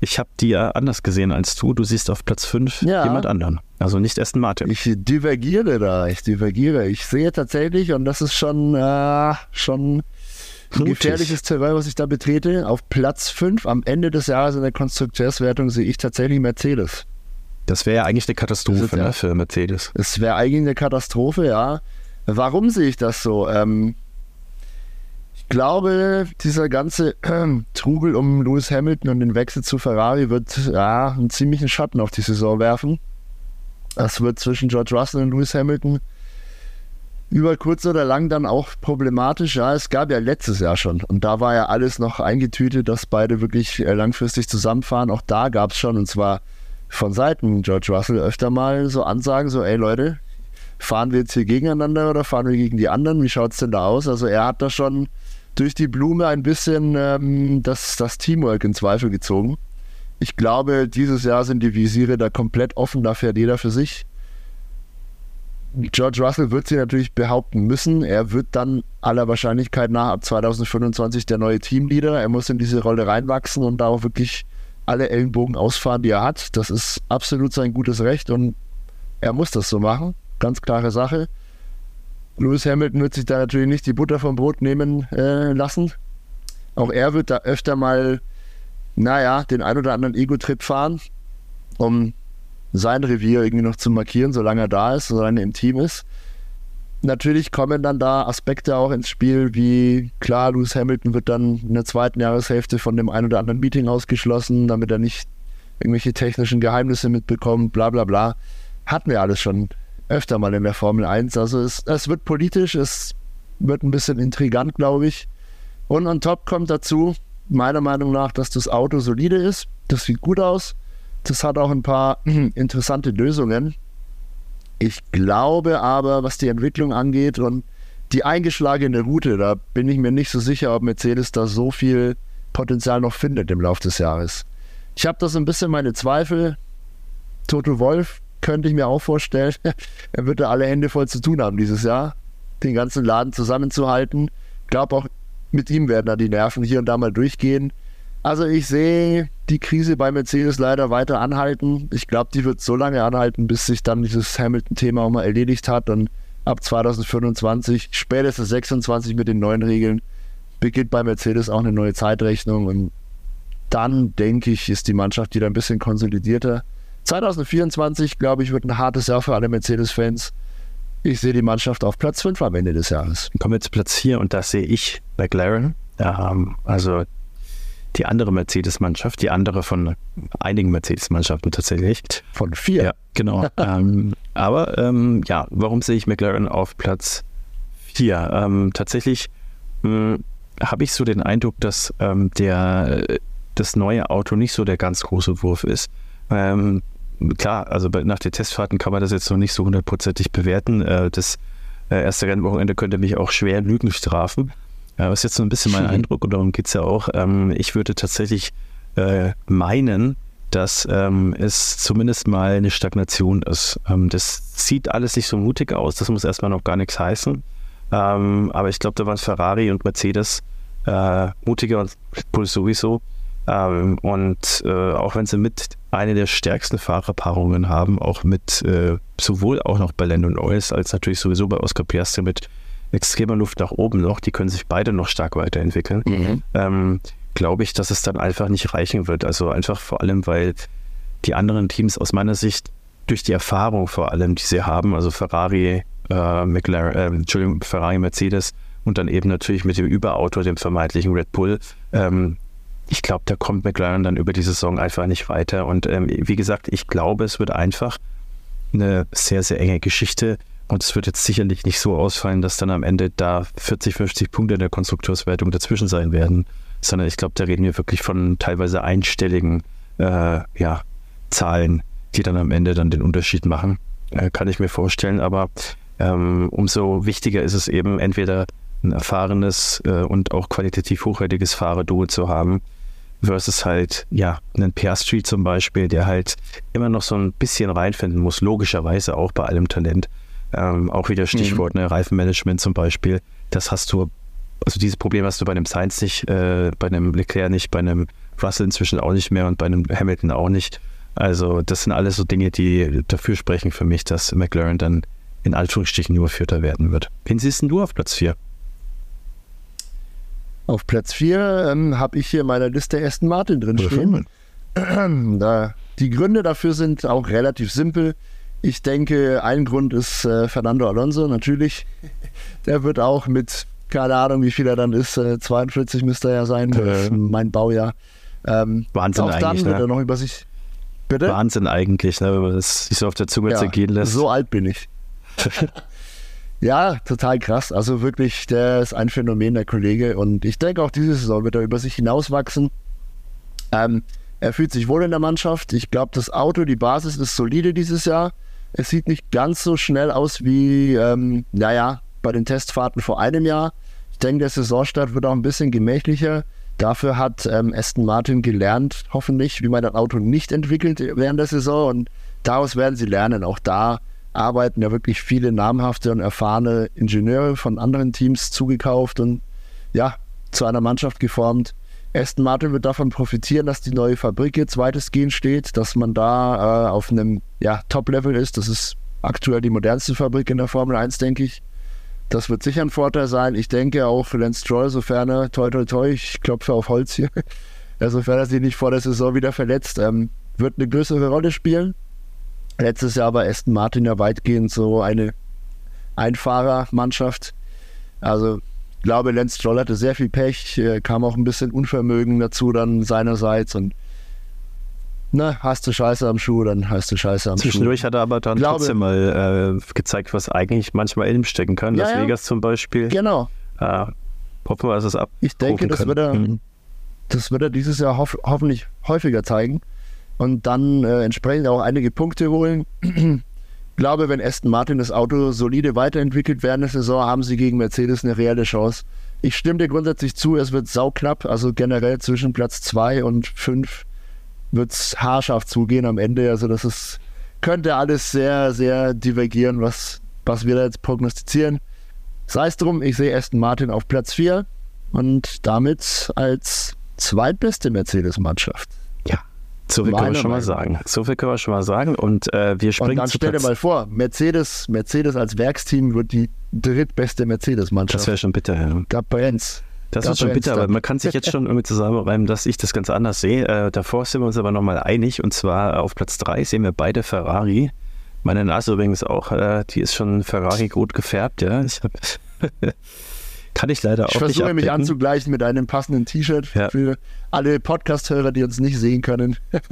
ich habe die ja anders gesehen als du. Du siehst auf Platz 5 ja. jemand anderen. Also nicht Aston Martin. Ich divergiere da. Ich divergiere. Ich sehe tatsächlich, und das ist schon, äh, schon ein gefährliches Terrain, was ich da betrete. Auf Platz 5 am Ende des Jahres in der Konstrukteurswertung sehe ich tatsächlich Mercedes. Das wäre ja eigentlich eine Katastrophe ne, für Mercedes. Es wäre eigentlich eine Katastrophe, ja. Warum sehe ich das so? Ähm, glaube, dieser ganze äh, Trubel um Lewis Hamilton und den Wechsel zu Ferrari wird ja, einen ziemlichen Schatten auf die Saison werfen. Das wird zwischen George Russell und Lewis Hamilton über kurz oder lang dann auch problematisch. Ja, es gab ja letztes Jahr schon und da war ja alles noch eingetütet, dass beide wirklich äh, langfristig zusammenfahren. Auch da gab es schon und zwar von Seiten George Russell öfter mal so Ansagen, so, ey Leute, fahren wir jetzt hier gegeneinander oder fahren wir gegen die anderen? Wie schaut es denn da aus? Also er hat da schon durch die Blume ein bisschen ähm, das, das Teamwork in Zweifel gezogen. Ich glaube, dieses Jahr sind die Visiere da komplett offen, da fährt jeder für sich. George Russell wird sie natürlich behaupten müssen. Er wird dann aller Wahrscheinlichkeit nach ab 2025 der neue Teamleader. Er muss in diese Rolle reinwachsen und da auch wirklich alle Ellenbogen ausfahren, die er hat. Das ist absolut sein gutes Recht und er muss das so machen. Ganz klare Sache. Lewis Hamilton wird sich da natürlich nicht die Butter vom Brot nehmen äh, lassen. Auch er wird da öfter mal, naja, den ein oder anderen Ego-Trip fahren, um sein Revier irgendwie noch zu markieren, solange er da ist, solange er im Team ist. Natürlich kommen dann da Aspekte auch ins Spiel, wie klar, Lewis Hamilton wird dann in der zweiten Jahreshälfte von dem ein oder anderen Meeting ausgeschlossen, damit er nicht irgendwelche technischen Geheimnisse mitbekommt, bla bla bla. Hatten wir alles schon öfter mal in der Formel 1. Also es, es wird politisch, es wird ein bisschen intrigant, glaube ich. Und on top kommt dazu, meiner Meinung nach, dass das Auto solide ist. Das sieht gut aus. Das hat auch ein paar interessante Lösungen. Ich glaube aber, was die Entwicklung angeht und die eingeschlagene Route, da bin ich mir nicht so sicher, ob Mercedes da so viel Potenzial noch findet im Laufe des Jahres. Ich habe da so ein bisschen meine Zweifel. Toto Wolf könnte ich mir auch vorstellen. er wird da alle Hände voll zu tun haben dieses Jahr, den ganzen Laden zusammenzuhalten. Ich glaube auch mit ihm werden da die Nerven hier und da mal durchgehen. Also ich sehe die Krise bei Mercedes leider weiter anhalten. Ich glaube, die wird so lange anhalten, bis sich dann dieses Hamilton-Thema auch mal erledigt hat. Und ab 2025, spätestens 26 mit den neuen Regeln, beginnt bei Mercedes auch eine neue Zeitrechnung. Und dann, denke ich, ist die Mannschaft wieder ein bisschen konsolidierter. 2024, glaube ich, wird ein hartes Jahr für alle Mercedes-Fans. Ich sehe die Mannschaft auf Platz 5 am Ende des Jahres. Kommen wir zu Platz 4 und da sehe ich McLaren. Ähm, also die andere Mercedes-Mannschaft, die andere von einigen Mercedes-Mannschaften tatsächlich. Von vier? Ja, genau. ähm, aber ähm, ja, warum sehe ich McLaren auf Platz 4? Ähm, tatsächlich hm, habe ich so den Eindruck, dass ähm, der, das neue Auto nicht so der ganz große Wurf ist. Ähm, klar, also bei, nach den Testfahrten kann man das jetzt noch nicht so hundertprozentig bewerten. Äh, das äh, erste Rennwochenende könnte mich auch schwer Lügen strafen. Ja, das ist jetzt so ein bisschen mein Eindruck und darum geht es ja auch. Ähm, ich würde tatsächlich äh, meinen, dass ähm, es zumindest mal eine Stagnation ist. Ähm, das sieht alles nicht so mutig aus, das muss erstmal noch gar nichts heißen. Ähm, aber ich glaube, da waren Ferrari und Mercedes äh, mutiger und Bull sowieso Ähm, und äh, auch wenn sie mit eine der stärksten Fahrerpaarungen haben, auch mit äh, sowohl auch noch bei Lando Norris als natürlich sowieso bei Oscar Piastri mit extremer Luft nach oben noch, die können sich beide noch stark weiterentwickeln, mhm. ähm, glaube ich, dass es dann einfach nicht reichen wird. Also einfach vor allem, weil die anderen Teams aus meiner Sicht durch die Erfahrung vor allem, die sie haben, also Ferrari, äh, McLaren, äh, Entschuldigung, Ferrari, Mercedes und dann eben natürlich mit dem Überauto, dem vermeintlichen Red Bull, ähm, ich glaube, da kommt McLaren dann über die Saison einfach nicht weiter. Und ähm, wie gesagt, ich glaube, es wird einfach eine sehr, sehr enge Geschichte. Und es wird jetzt sicherlich nicht so ausfallen, dass dann am Ende da 40, 50 Punkte in der Konstrukteurswertung dazwischen sein werden, sondern ich glaube, da reden wir wirklich von teilweise einstelligen äh, ja, Zahlen, die dann am Ende dann den Unterschied machen. Äh, kann ich mir vorstellen. Aber ähm, umso wichtiger ist es eben, entweder ein erfahrenes äh, und auch qualitativ hochwertiges Fahrerduo zu haben, versus halt, ja, einen Piastri zum Beispiel, der halt immer noch so ein bisschen reinfinden muss, logischerweise auch bei allem Talent. Ähm, auch wieder Stichwort, mhm. ne, Reifenmanagement zum Beispiel. Das hast du, also dieses Problem hast du bei einem Sainz nicht, äh, bei einem Leclerc nicht, bei einem Russell inzwischen auch nicht mehr und bei einem Hamilton auch nicht. Also das sind alles so Dinge, die dafür sprechen für mich, dass McLaren dann in Anführungsstrichen nur Vierter werden wird. Wen siehst du auf Platz 4? Auf Platz 4 ähm, habe ich hier in meiner Liste Aston Martin drin stehen. da, die Gründe dafür sind auch relativ simpel. Ich denke, ein Grund ist äh, Fernando Alonso, natürlich. Der wird auch mit, keine Ahnung, wie viel er dann ist, äh, 42 müsste er ja sein, äh, mein Baujahr. Ähm, Wahnsinn auch dann wird ne? er noch über sich. Bitte? Wahnsinn eigentlich, ne, wenn man das sich so auf der Zunge ja, zergehen lässt. So alt bin ich. Ja, total krass. Also wirklich, der ist ein Phänomen, der Kollege. Und ich denke, auch diese Saison wird er über sich hinauswachsen. Ähm, er fühlt sich wohl in der Mannschaft. Ich glaube, das Auto, die Basis ist solide dieses Jahr. Es sieht nicht ganz so schnell aus wie, ähm, naja, bei den Testfahrten vor einem Jahr. Ich denke, der Saisonstart wird auch ein bisschen gemächlicher. Dafür hat ähm, Aston Martin gelernt, hoffentlich, wie man das Auto nicht entwickelt während der Saison. Und daraus werden sie lernen. Auch da arbeiten ja wirklich viele namhafte und erfahrene Ingenieure von anderen Teams zugekauft und ja, zu einer Mannschaft geformt. Aston Martin wird davon profitieren, dass die neue Fabrik jetzt weitestgehend steht, dass man da äh, auf einem ja, Top-Level ist. Das ist aktuell die modernste Fabrik in der Formel 1, denke ich. Das wird sicher ein Vorteil sein. Ich denke auch für Lance Stroll, sofern er, toi toi toi, ich klopfe auf Holz hier, sofern er sich nicht vor der Saison wieder verletzt, ähm, wird eine größere Rolle spielen. Letztes Jahr war Aston Martin ja weitgehend so eine Einfahrermannschaft. Also glaube, Lance Stroll hatte sehr viel Pech, kam auch ein bisschen Unvermögen dazu dann seinerseits und na, hast du Scheiße am Schuh, dann hast du Scheiße am Zwischendurch Schuh. hat er aber dann glaube, trotzdem mal äh, gezeigt, was eigentlich manchmal in ihm stecken kann. Ja, Las Vegas zum Beispiel. Genau. Äh, hoffen wir, dass es ab. Ich denke, das wird, er, mhm. das wird er dieses Jahr hof hoffentlich häufiger zeigen und dann äh, entsprechend auch einige Punkte holen. Ich glaube, wenn Aston Martin das Auto solide weiterentwickelt während der Saison, haben sie gegen Mercedes eine reelle Chance. Ich stimme dir grundsätzlich zu, es wird sauknapp, also generell zwischen Platz 2 und 5 wird es haarscharf zugehen am Ende. Also das ist, könnte alles sehr, sehr divergieren, was, was wir da jetzt prognostizieren. Sei es drum, ich sehe Aston Martin auf Platz 4 und damit als zweitbeste Mercedes-Mannschaft. So viel können wir schon mal sagen. So viel können wir schon mal sagen. Und äh, wir springen Und dann stell dir mal vor, Mercedes, Mercedes als Werksteam wird die drittbeste Mercedes-Mannschaft. Das wäre schon bitter, ja. Da brennt's. Das da ist schon bitter, aber man kann sich jetzt schon irgendwie zusammenreimen, dass ich das ganz anders sehe. Äh, davor sind wir uns aber nochmal einig. Und zwar auf Platz 3 sehen wir beide Ferrari. Meine Nase übrigens auch, äh, die ist schon Ferrari gut gefärbt, ja. Ich habe Kann ich leider ich auch nicht. Ich versuche mich anzugleichen mit einem passenden T-Shirt ja. für alle Podcast-Hörer, die uns nicht sehen können.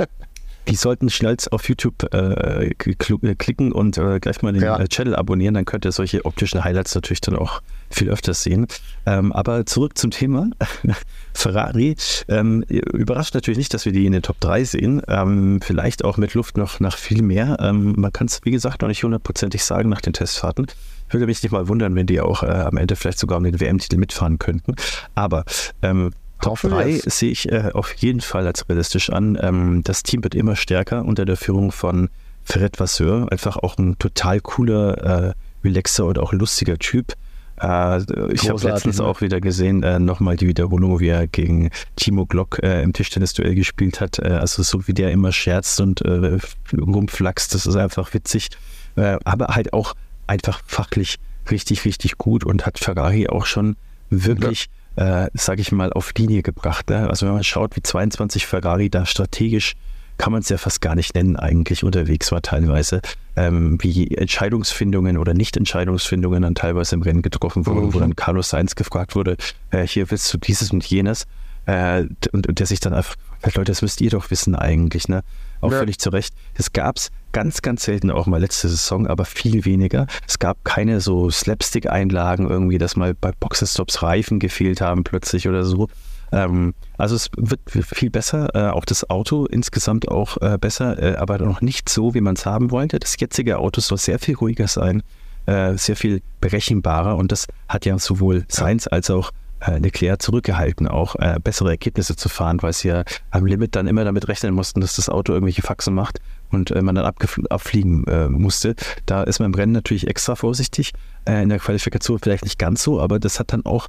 Die sollten schnell auf YouTube äh, äh klicken und äh, gleich mal den ja. Äh, Channel abonnieren, dann könnt ihr solche optischen Highlights natürlich dann auch viel öfters sehen. Ähm, aber zurück zum Thema. Ferrari. Ähm, überrascht natürlich nicht, dass wir die in den Top 3 sehen. Ähm, vielleicht auch mit Luft noch nach viel mehr. Ähm, man kann es, wie gesagt, noch nicht hundertprozentig sagen nach den Testfahrten. Würde mich nicht mal wundern, wenn die auch äh, am Ende vielleicht sogar um den WM-Titel mitfahren könnten. Aber ähm, Top 3 sehe ich äh, auf jeden Fall als realistisch an. Ähm, das Team wird immer stärker unter der Führung von Fred Vasseur. Einfach auch ein total cooler, äh, relaxer und auch lustiger Typ. Äh, ich habe letztens ne? auch wieder gesehen, äh, nochmal die Wiederholung, wie er gegen Timo Glock äh, im Tischtennisduell gespielt hat. Äh, also so wie der immer scherzt und äh, rumflaxt, das ist einfach witzig. Äh, aber halt auch einfach fachlich richtig, richtig gut und hat Ferrari auch schon wirklich, ja. äh, sage ich mal, auf Linie gebracht. Ne? Also wenn man schaut, wie 22 Ferrari da strategisch kann man es ja fast gar nicht nennen, eigentlich unterwegs war teilweise, ähm, wie Entscheidungsfindungen oder Nicht-Entscheidungsfindungen dann teilweise im Rennen getroffen wurden, mhm. wo dann Carlos Sainz gefragt wurde, äh, hier willst du dieses und jenes. Äh, und, und, der sich dann einfach, Leute, das müsst ihr doch wissen eigentlich, ne? Auch ja. völlig zu Recht. Es gab es ganz, ganz selten auch mal letzte Saison, aber viel weniger. Es gab keine so Slapstick-Einlagen irgendwie, dass mal bei Boxenstops Reifen gefehlt haben plötzlich oder so. Ähm, also es wird viel besser, äh, auch das Auto insgesamt auch äh, besser, äh, aber noch nicht so, wie man es haben wollte. Das jetzige Auto soll sehr viel ruhiger sein, äh, sehr viel berechenbarer und das hat ja sowohl Sainz als auch äh, Leclerc zurückgehalten, auch äh, bessere Ergebnisse zu fahren, weil sie ja am Limit dann immer damit rechnen mussten, dass das Auto irgendwelche Faxen macht und äh, man dann abfliegen äh, musste. Da ist man im Rennen natürlich extra vorsichtig. Äh, in der Qualifikation vielleicht nicht ganz so, aber das hat dann auch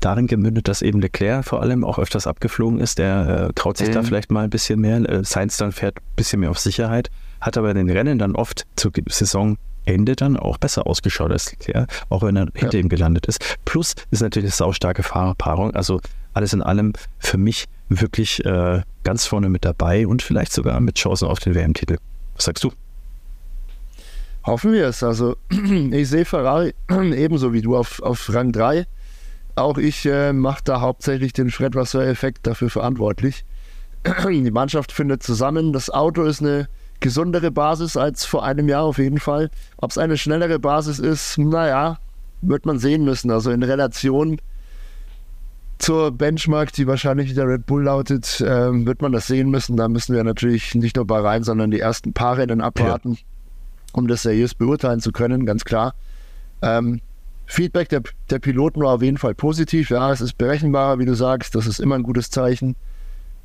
darin gemündet, dass eben Leclerc vor allem auch öfters abgeflogen ist. Der äh, traut sich mhm. da vielleicht mal ein bisschen mehr. Äh, Sainz dann fährt ein bisschen mehr auf Sicherheit, hat aber in den Rennen dann oft zur Saisonende dann auch besser ausgeschaut als Leclerc, auch wenn er hinter ihm gelandet ist. Plus ist natürlich eine saustarke Fahrerpaarung. Also alles in allem für mich wirklich äh, ganz vorne mit dabei und vielleicht sogar mit Chancen auf den WM-Titel. Was sagst du? Hoffen wir es. Also ich sehe Ferrari ebenso wie du auf, auf Rang 3. Auch ich äh, mache da hauptsächlich den Fred Vasseur-Effekt dafür verantwortlich. Die Mannschaft findet zusammen. Das Auto ist eine gesundere Basis als vor einem Jahr auf jeden Fall. Ob es eine schnellere Basis ist, naja, wird man sehen müssen. Also in Relation zur Benchmark, die wahrscheinlich der Red Bull lautet, äh, wird man das sehen müssen. Da müssen wir natürlich nicht nur Bahrain, sondern die ersten paar Rennen abwarten, ja. um das seriös beurteilen zu können, ganz klar. Ähm, Feedback der, der Piloten war auf jeden Fall positiv. Ja, es ist berechenbarer, wie du sagst. Das ist immer ein gutes Zeichen.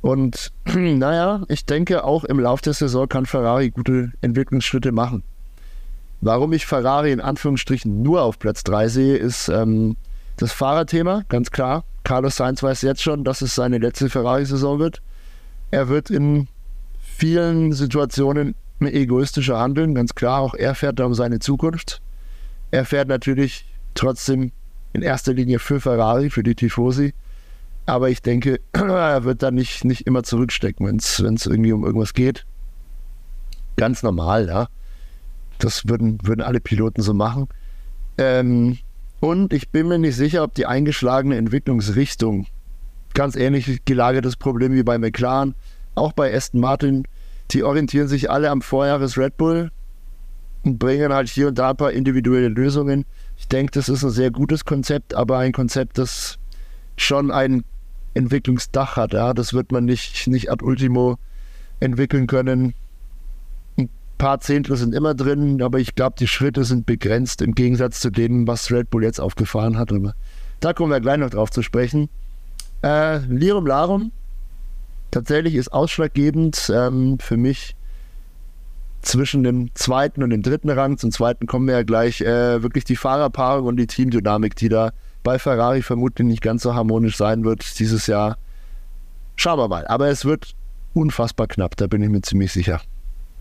Und naja, ich denke, auch im Laufe der Saison kann Ferrari gute Entwicklungsschritte machen. Warum ich Ferrari in Anführungsstrichen nur auf Platz 3 sehe, ist ähm, das Fahrerthema, ganz klar. Carlos Sainz weiß jetzt schon, dass es seine letzte Ferrari-Saison wird. Er wird in vielen Situationen egoistischer handeln, ganz klar. Auch er fährt da um seine Zukunft. Er fährt natürlich trotzdem in erster Linie für Ferrari, für die Tifosi. Aber ich denke, er wird da nicht, nicht immer zurückstecken, wenn es irgendwie um irgendwas geht. Ganz normal, ja. Das würden, würden alle Piloten so machen. Ähm, und ich bin mir nicht sicher, ob die eingeschlagene Entwicklungsrichtung ganz ähnlich gelagertes Problem wie bei McLaren, auch bei Aston Martin, die orientieren sich alle am Vorjahres Red Bull und bringen halt hier und da ein paar individuelle Lösungen. Ich denke, das ist ein sehr gutes Konzept, aber ein Konzept, das schon ein Entwicklungsdach hat. Ja? Das wird man nicht, nicht ad ultimo entwickeln können. Ein paar Zehntel sind immer drin, aber ich glaube, die Schritte sind begrenzt im Gegensatz zu dem, was Red Bull jetzt aufgefahren hat. Aber da kommen wir gleich noch drauf zu sprechen. Äh, Lirum Larum, tatsächlich ist ausschlaggebend ähm, für mich zwischen dem zweiten und dem dritten Rang. Zum zweiten kommen wir ja gleich äh, wirklich die Fahrerpaarung und die Teamdynamik, die da bei Ferrari vermutlich nicht ganz so harmonisch sein wird dieses Jahr. Schauen wir mal. Aber es wird unfassbar knapp, da bin ich mir ziemlich sicher.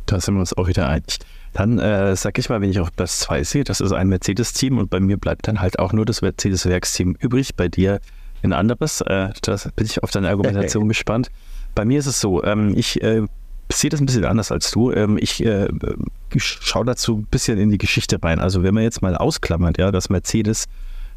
Da sind wir uns auch wieder einig. Dann äh, sag ich mal, wenn ich auf Platz 2 sehe, das ist ein Mercedes-Team und bei mir bleibt dann halt auch nur das Mercedes-Werksteam übrig. Bei dir ein anderes. Äh, da bin ich auf deine Argumentation gespannt. Bei mir ist es so, ähm, ich äh, sehe das ein bisschen anders als du. Ähm, ich äh, schaue dazu ein bisschen in die Geschichte rein. Also wenn man jetzt mal ausklammert, ja, dass Mercedes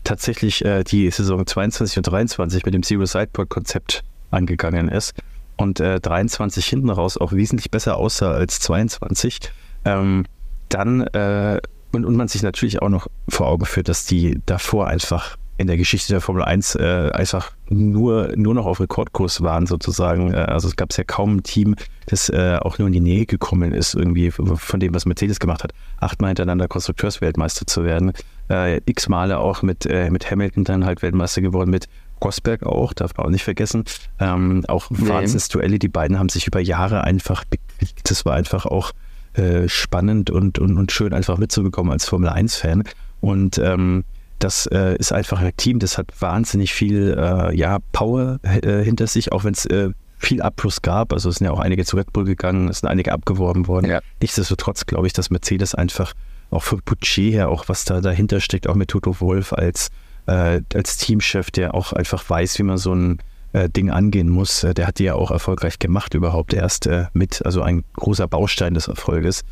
tatsächlich äh, die Saison 22 und 23 mit dem Zero Sideboard Konzept angegangen ist und äh, 23 hinten raus auch wesentlich besser aussah als 22, ähm, dann äh, und, und man sich natürlich auch noch vor Augen führt, dass die davor einfach in der Geschichte der Formel 1 äh, einfach nur, nur noch auf Rekordkurs waren sozusagen. Äh, also es gab ja kaum ein Team, das äh, auch nur in die Nähe gekommen ist, irgendwie von dem, was Mercedes gemacht hat, achtmal hintereinander Konstrukteursweltmeister zu werden. Äh, x Male auch mit, äh, mit Hamilton dann halt Weltmeister geworden, mit Rosberg auch, darf man auch nicht vergessen. Ähm, auch Wahnsinnsduelle, die beiden haben sich über Jahre einfach bekriegt. Das war einfach auch äh, spannend und, und, und schön einfach mitzubekommen als Formel 1-Fan. Und ähm, das äh, ist einfach ein Team, das hat wahnsinnig viel äh, ja, Power äh, hinter sich, auch wenn es äh, viel Abfluss gab. Also es sind ja auch einige zu Red Bull gegangen, es sind einige abgeworben worden. Ja. Nichtsdestotrotz glaube ich, dass Mercedes einfach auch für Budget her, auch was da dahinter steckt, auch mit Toto Wolf als, äh, als Teamchef, der auch einfach weiß, wie man so ein äh, Ding angehen muss. Äh, der hat die ja auch erfolgreich gemacht überhaupt erst äh, mit, also ein großer Baustein des Erfolges.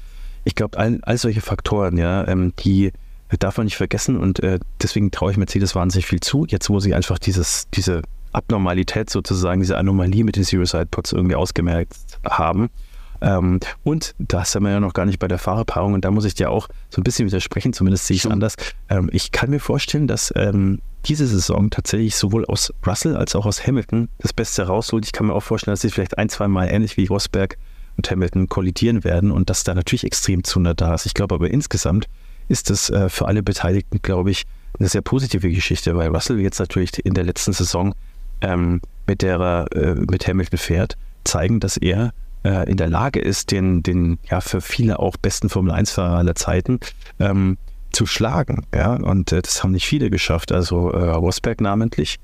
Ich glaube, all, all solche Faktoren, ja, ähm, die darf man nicht vergessen und äh, deswegen traue ich Mercedes wahnsinnig viel zu. Jetzt, wo sie einfach dieses, diese Abnormalität sozusagen, diese Anomalie mit den Zero-Side-Pods irgendwie ausgemerkt haben. Ähm, und da sind wir ja noch gar nicht bei der Fahrerpaarung und da muss ich dir auch so ein bisschen widersprechen, zumindest sehe ich es anders. Ähm, ich kann mir vorstellen, dass ähm, diese Saison tatsächlich sowohl aus Russell als auch aus Hamilton das Beste rausholt. Ich kann mir auch vorstellen, dass sie vielleicht ein, zwei Mal ähnlich wie Rosberg und Hamilton kollidieren werden und dass da natürlich extrem Zunder da ist. Ich glaube aber insgesamt ist das äh, für alle Beteiligten, glaube ich, eine sehr positive Geschichte, weil Russell jetzt natürlich in der letzten Saison ähm, mit der er äh, mit Hamilton fährt, zeigen, dass er äh, in der Lage ist, den, den ja für viele auch besten Formel-1-Fahrer aller Zeiten ähm, zu schlagen. Ja? Und äh, das haben nicht viele geschafft, also äh, Rosberg namentlich.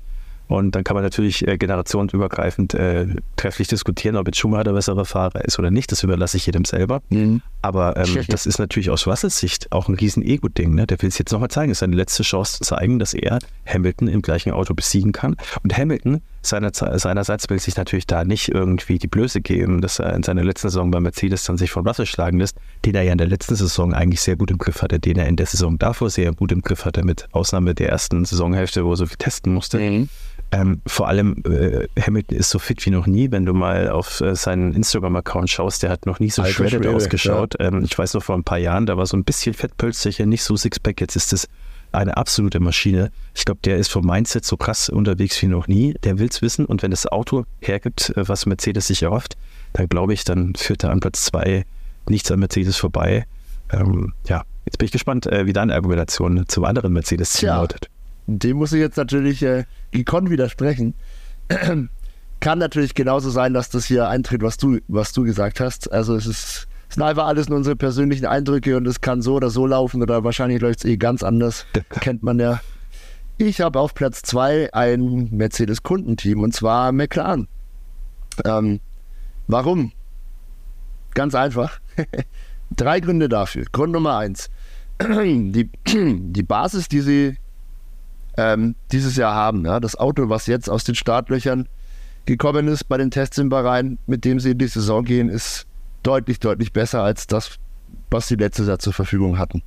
Und dann kann man natürlich äh, generationsübergreifend äh, trefflich diskutieren, ob jetzt Schumacher der bessere Fahrer ist oder nicht. Das überlasse ich jedem selber. Mhm. Aber ähm, das ist natürlich aus Russells Sicht auch ein riesen Ego-Ding. Ne? Der will es jetzt nochmal zeigen. Es ist seine letzte Chance zu zeigen, dass er Hamilton im gleichen Auto besiegen kann. Und Hamilton seiner, seinerseits will sich natürlich da nicht irgendwie die Blöße geben, dass er in seiner letzten Saison bei Mercedes dann sich von Russell schlagen lässt, den er ja in der letzten Saison eigentlich sehr gut im Griff hatte, den er in der Saison davor sehr gut im Griff hatte, mit Ausnahme der ersten Saisonhälfte, wo er so viel testen musste. Mhm. Ähm, vor allem äh, Hamilton ist so fit wie noch nie, wenn du mal auf äh, seinen Instagram-Account schaust, der hat noch nie so shredded ausgeschaut. Ja. Ähm, ich weiß noch vor ein paar Jahren, da war so ein bisschen fettpölzig, nicht so Sixpack, jetzt ist es eine absolute Maschine. Ich glaube, der ist vom Mindset so krass unterwegs wie noch nie. Der will es wissen und wenn das Auto hergibt, äh, was Mercedes sich erhofft, dann glaube ich, dann führt er an Platz zwei nichts an Mercedes vorbei. Ähm, ja, jetzt bin ich gespannt, äh, wie deine Argumentation zum anderen Mercedes-Team lautet. Dem muss ich jetzt natürlich äh, gekonnt widersprechen. Kann natürlich genauso sein, dass das hier eintritt, was du, was du gesagt hast. Also es ist, sind einfach alles nur unsere persönlichen Eindrücke und es kann so oder so laufen oder wahrscheinlich läuft es eh ganz anders. Kennt man ja. Ich habe auf Platz 2 ein Mercedes-Kundenteam und zwar McLaren. Ähm, warum? Ganz einfach. Drei Gründe dafür. Grund Nummer eins. Die, die Basis, die sie ähm, dieses Jahr haben. Ja? Das Auto, was jetzt aus den Startlöchern gekommen ist bei den Tests in Bahrain, mit dem sie in die Saison gehen, ist deutlich, deutlich besser als das, was sie letztes Jahr zur Verfügung hatten.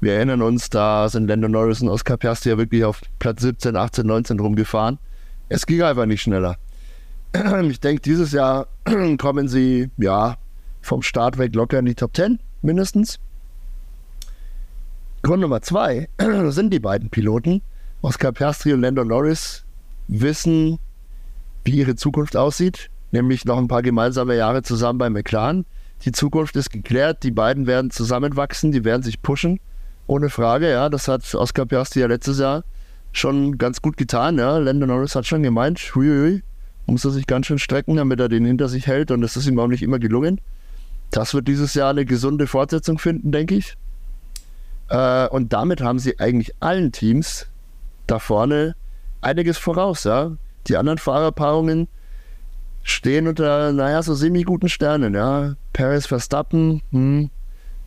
Wir erinnern uns, da sind Lando Norris und Oscar Piastri ja wirklich auf Platz 17, 18, 19 rumgefahren. Es ging einfach nicht schneller. Ich denke, dieses Jahr kommen sie ja vom Start weg locker in die Top 10 mindestens. Grund Nummer zwei sind die beiden Piloten, Oscar Piastri und Lando Norris wissen, wie ihre Zukunft aussieht, nämlich noch ein paar gemeinsame Jahre zusammen bei McLaren. Die Zukunft ist geklärt, die beiden werden zusammenwachsen, die werden sich pushen, ohne Frage. Ja, das hat Oscar Piastri ja letztes Jahr schon ganz gut getan. Ja. Lando Norris hat schon gemeint, huiui, muss er sich ganz schön strecken, damit er den hinter sich hält und das ist ihm auch nicht immer gelungen. Das wird dieses Jahr eine gesunde Fortsetzung finden, denke ich. Äh, und damit haben sie eigentlich allen Teams da vorne einiges voraus, ja. Die anderen Fahrerpaarungen stehen unter, naja, so semi-guten Sternen, ja. Paris Verstappen, hm.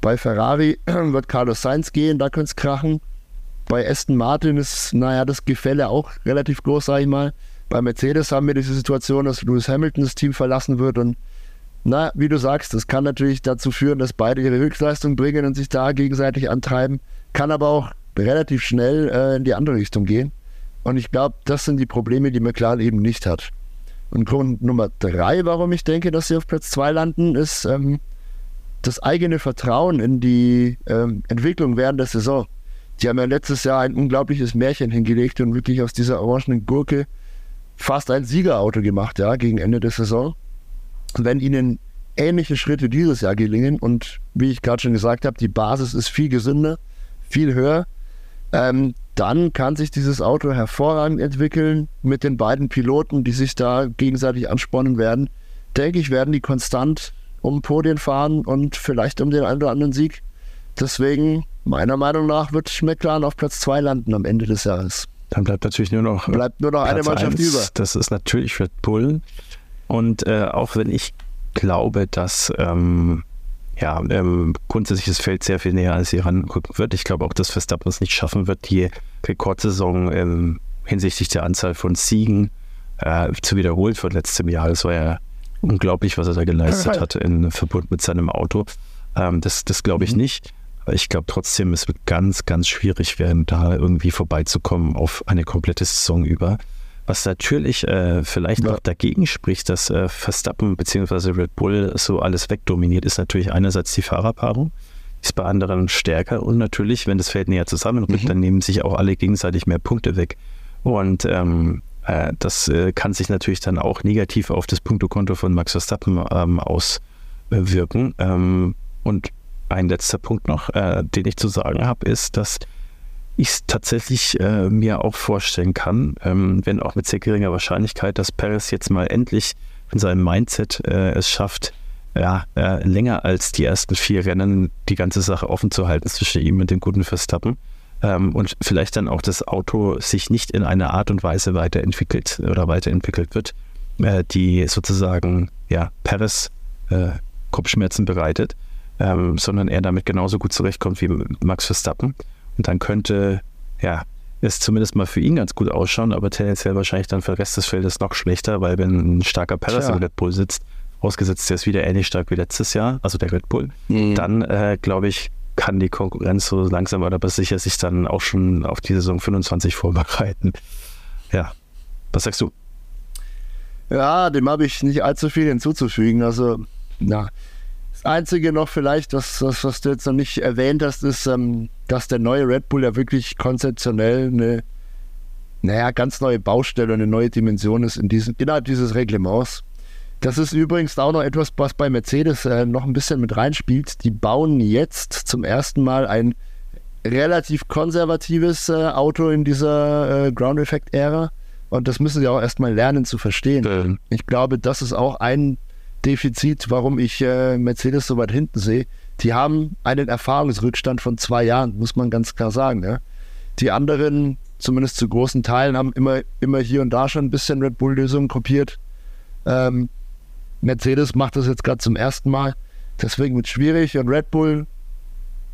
bei Ferrari wird Carlos Sainz gehen, da könnte es krachen. Bei Aston Martin ist, naja, das Gefälle auch relativ groß, sag ich mal. Bei Mercedes haben wir diese Situation, dass Lewis Hamilton das Team verlassen wird und na, wie du sagst, das kann natürlich dazu führen, dass beide ihre Höchstleistung bringen und sich da gegenseitig antreiben, kann aber auch relativ schnell äh, in die andere Richtung gehen. Und ich glaube, das sind die Probleme, die McLaren eben nicht hat. Und Grund Nummer drei, warum ich denke, dass sie auf Platz zwei landen, ist ähm, das eigene Vertrauen in die ähm, Entwicklung während der Saison. Die haben ja letztes Jahr ein unglaubliches Märchen hingelegt und wirklich aus dieser orangenen Gurke fast ein Siegerauto gemacht, ja, gegen Ende der Saison. Wenn ihnen ähnliche Schritte dieses Jahr gelingen und wie ich gerade schon gesagt habe, die Basis ist viel gesünder, viel höher, ähm, dann kann sich dieses Auto hervorragend entwickeln mit den beiden Piloten, die sich da gegenseitig anspornen werden. Denke ich, werden die konstant um Podien fahren und vielleicht um den einen oder anderen Sieg deswegen, meiner Meinung nach, wird McLaren auf Platz 2 landen am Ende des Jahres. Dann bleibt natürlich nur noch, bleibt nur noch eine Mannschaft 1. über. Das ist natürlich Red Bull. Und äh, auch wenn ich glaube, dass ähm, ja, ähm, grundsätzlich das Feld sehr viel näher als sie ranrücken wird. Ich glaube auch, dass Verstappen es nicht schaffen wird, die Rekordsaison ähm, hinsichtlich der Anzahl von Siegen äh, zu wiederholen von letztem Jahr. Das war ja unglaublich, was er da geleistet hat in Verbund mit seinem Auto. Ähm, das das glaube ich mhm. nicht. Aber ich glaube trotzdem, es wird ganz, ganz schwierig werden, da irgendwie vorbeizukommen auf eine komplette Saison über. Was natürlich äh, vielleicht ja. auch dagegen spricht, dass äh, Verstappen bzw. Red Bull so alles wegdominiert, ist natürlich einerseits die Fahrerpaarung, ist bei anderen stärker und natürlich, wenn das Feld näher zusammenrückt, mhm. dann nehmen sich auch alle gegenseitig mehr Punkte weg. Und ähm, äh, das äh, kann sich natürlich dann auch negativ auf das Punktekonto von Max Verstappen ähm, auswirken. Ähm, und ein letzter Punkt noch, äh, den ich zu sagen habe, ist, dass ich es tatsächlich äh, mir auch vorstellen kann, ähm, wenn auch mit sehr geringer Wahrscheinlichkeit, dass Paris jetzt mal endlich in seinem Mindset äh, es schafft, ja, äh, länger als die ersten vier Rennen die ganze Sache offen zu halten zwischen ihm und dem guten Verstappen. Ähm, und vielleicht dann auch das Auto sich nicht in einer Art und Weise weiterentwickelt oder weiterentwickelt wird, äh, die sozusagen ja, Paris äh, Kopfschmerzen bereitet, ähm, sondern er damit genauso gut zurechtkommt wie Max Verstappen. Und dann könnte, ja, es zumindest mal für ihn ganz gut ausschauen, aber tendenziell wahrscheinlich dann für den Rest des Feldes noch schlechter, weil wenn ein starker Perez im Red Bull sitzt, ausgesetzt der ist wieder ähnlich stark wie letztes Jahr, also der Red Bull, mhm. dann äh, glaube ich, kann die Konkurrenz so langsam aber sicher sich dann auch schon auf die Saison 25 vorbereiten. Ja, was sagst du? Ja, dem habe ich nicht allzu viel hinzuzufügen. Also, na, Einzige noch vielleicht, was, was, was du jetzt noch nicht erwähnt hast, ist, ähm, dass der neue Red Bull ja wirklich konzeptionell eine, naja, ganz neue Baustelle, eine neue Dimension ist in diesem, innerhalb dieses Reglements. Das ist übrigens auch noch etwas, was bei Mercedes äh, noch ein bisschen mit reinspielt. Die bauen jetzt zum ersten Mal ein relativ konservatives äh, Auto in dieser äh, Ground Effect Ära. Und das müssen sie auch erstmal lernen zu verstehen. Mhm. Ich glaube, das ist auch ein Defizit, warum ich äh, Mercedes so weit hinten sehe. Die haben einen Erfahrungsrückstand von zwei Jahren, muss man ganz klar sagen. Ja? Die anderen, zumindest zu großen Teilen, haben immer, immer hier und da schon ein bisschen Red Bull-Lösungen kopiert. Ähm, Mercedes macht das jetzt gerade zum ersten Mal. Deswegen wird es schwierig. Und Red Bull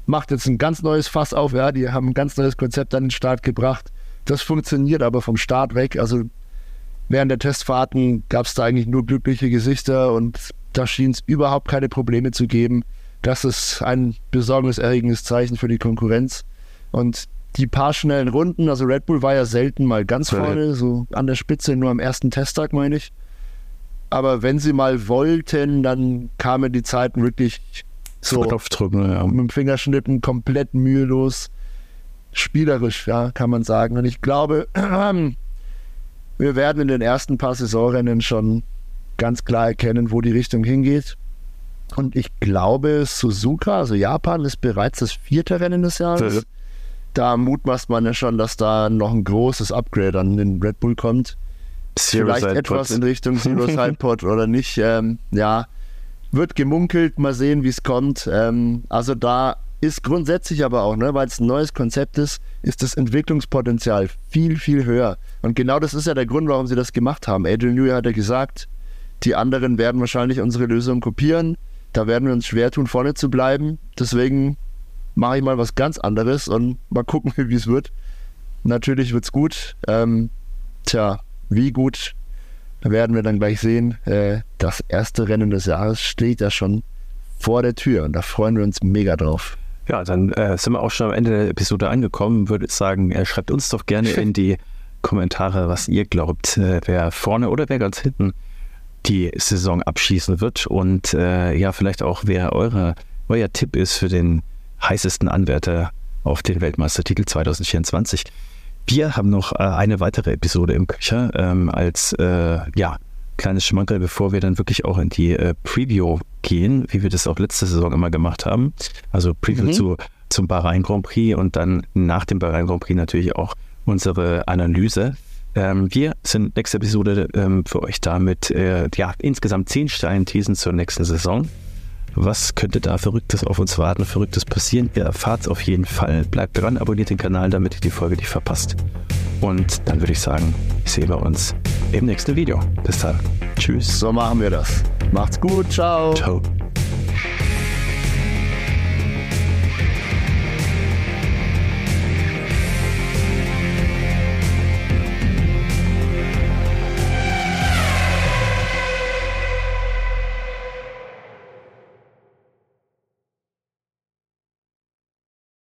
macht jetzt ein ganz neues Fass auf. Ja, die haben ein ganz neues Konzept an den Start gebracht. Das funktioniert aber vom Start weg. Also während der Testfahrten gab es da eigentlich nur glückliche Gesichter und da schien es überhaupt keine Probleme zu geben. Das ist ein besorgniserregendes Zeichen für die Konkurrenz. Und die paar schnellen Runden, also Red Bull war ja selten mal ganz vorne, so an der Spitze, nur am ersten Testtag, meine ich. Aber wenn sie mal wollten, dann kamen die Zeiten wirklich so Knopfdrücken, ja. mit dem Fingerschnippen komplett mühelos, spielerisch, ja, kann man sagen. Und ich glaube, wir werden in den ersten paar Saisonrennen schon ganz klar erkennen, wo die Richtung hingeht. Und ich glaube, Suzuka, also Japan, ist bereits das vierte Rennen des Jahres. Ja. Da mutmaßt man ja schon, dass da noch ein großes Upgrade an den Red Bull kommt. Zero Vielleicht etwas in Richtung Zero Side Pod oder nicht. Ähm, ja, wird gemunkelt, mal sehen, wie es kommt. Ähm, also da ist grundsätzlich aber auch, ne, weil es ein neues Konzept ist, ist das Entwicklungspotenzial viel, viel höher. Und genau das ist ja der Grund, warum sie das gemacht haben. Adrian Newey hat ja gesagt, die anderen werden wahrscheinlich unsere Lösung kopieren. Da werden wir uns schwer tun, vorne zu bleiben. Deswegen mache ich mal was ganz anderes und mal gucken, wie es wird. Natürlich wird es gut. Ähm, tja, wie gut, werden wir dann gleich sehen. Äh, das erste Rennen des Jahres steht ja schon vor der Tür und da freuen wir uns mega drauf. Ja, dann äh, sind wir auch schon am Ende der Episode angekommen. Würde ich sagen, äh, schreibt uns doch gerne in die Kommentare, was ihr glaubt, äh, wer vorne oder wer ganz hinten die Saison abschließen wird und äh, ja, vielleicht auch, wer eure, euer Tipp ist für den heißesten Anwärter auf den Weltmeistertitel 2024. Wir haben noch äh, eine weitere Episode im Köcher ähm, als äh, ja, kleines Schmankerl, bevor wir dann wirklich auch in die äh, Preview gehen, wie wir das auch letzte Saison immer gemacht haben. Also Preview mhm. zu, zum Bahrain Grand Prix und dann nach dem Bahrain Grand Prix natürlich auch unsere Analyse. Ähm, wir sind nächste Episode ähm, für euch da mit äh, ja, insgesamt zehn steilen Thesen zur nächsten Saison. Was könnte da Verrücktes auf uns warten, Verrücktes passieren? Ihr erfahrt es auf jeden Fall. Bleibt dran, abonniert den Kanal, damit ihr die Folge nicht verpasst. Und dann würde ich sagen, sehen wir uns im nächsten Video. Bis dann. Tschüss. So machen wir das. Macht's gut. Ciao. Ciao.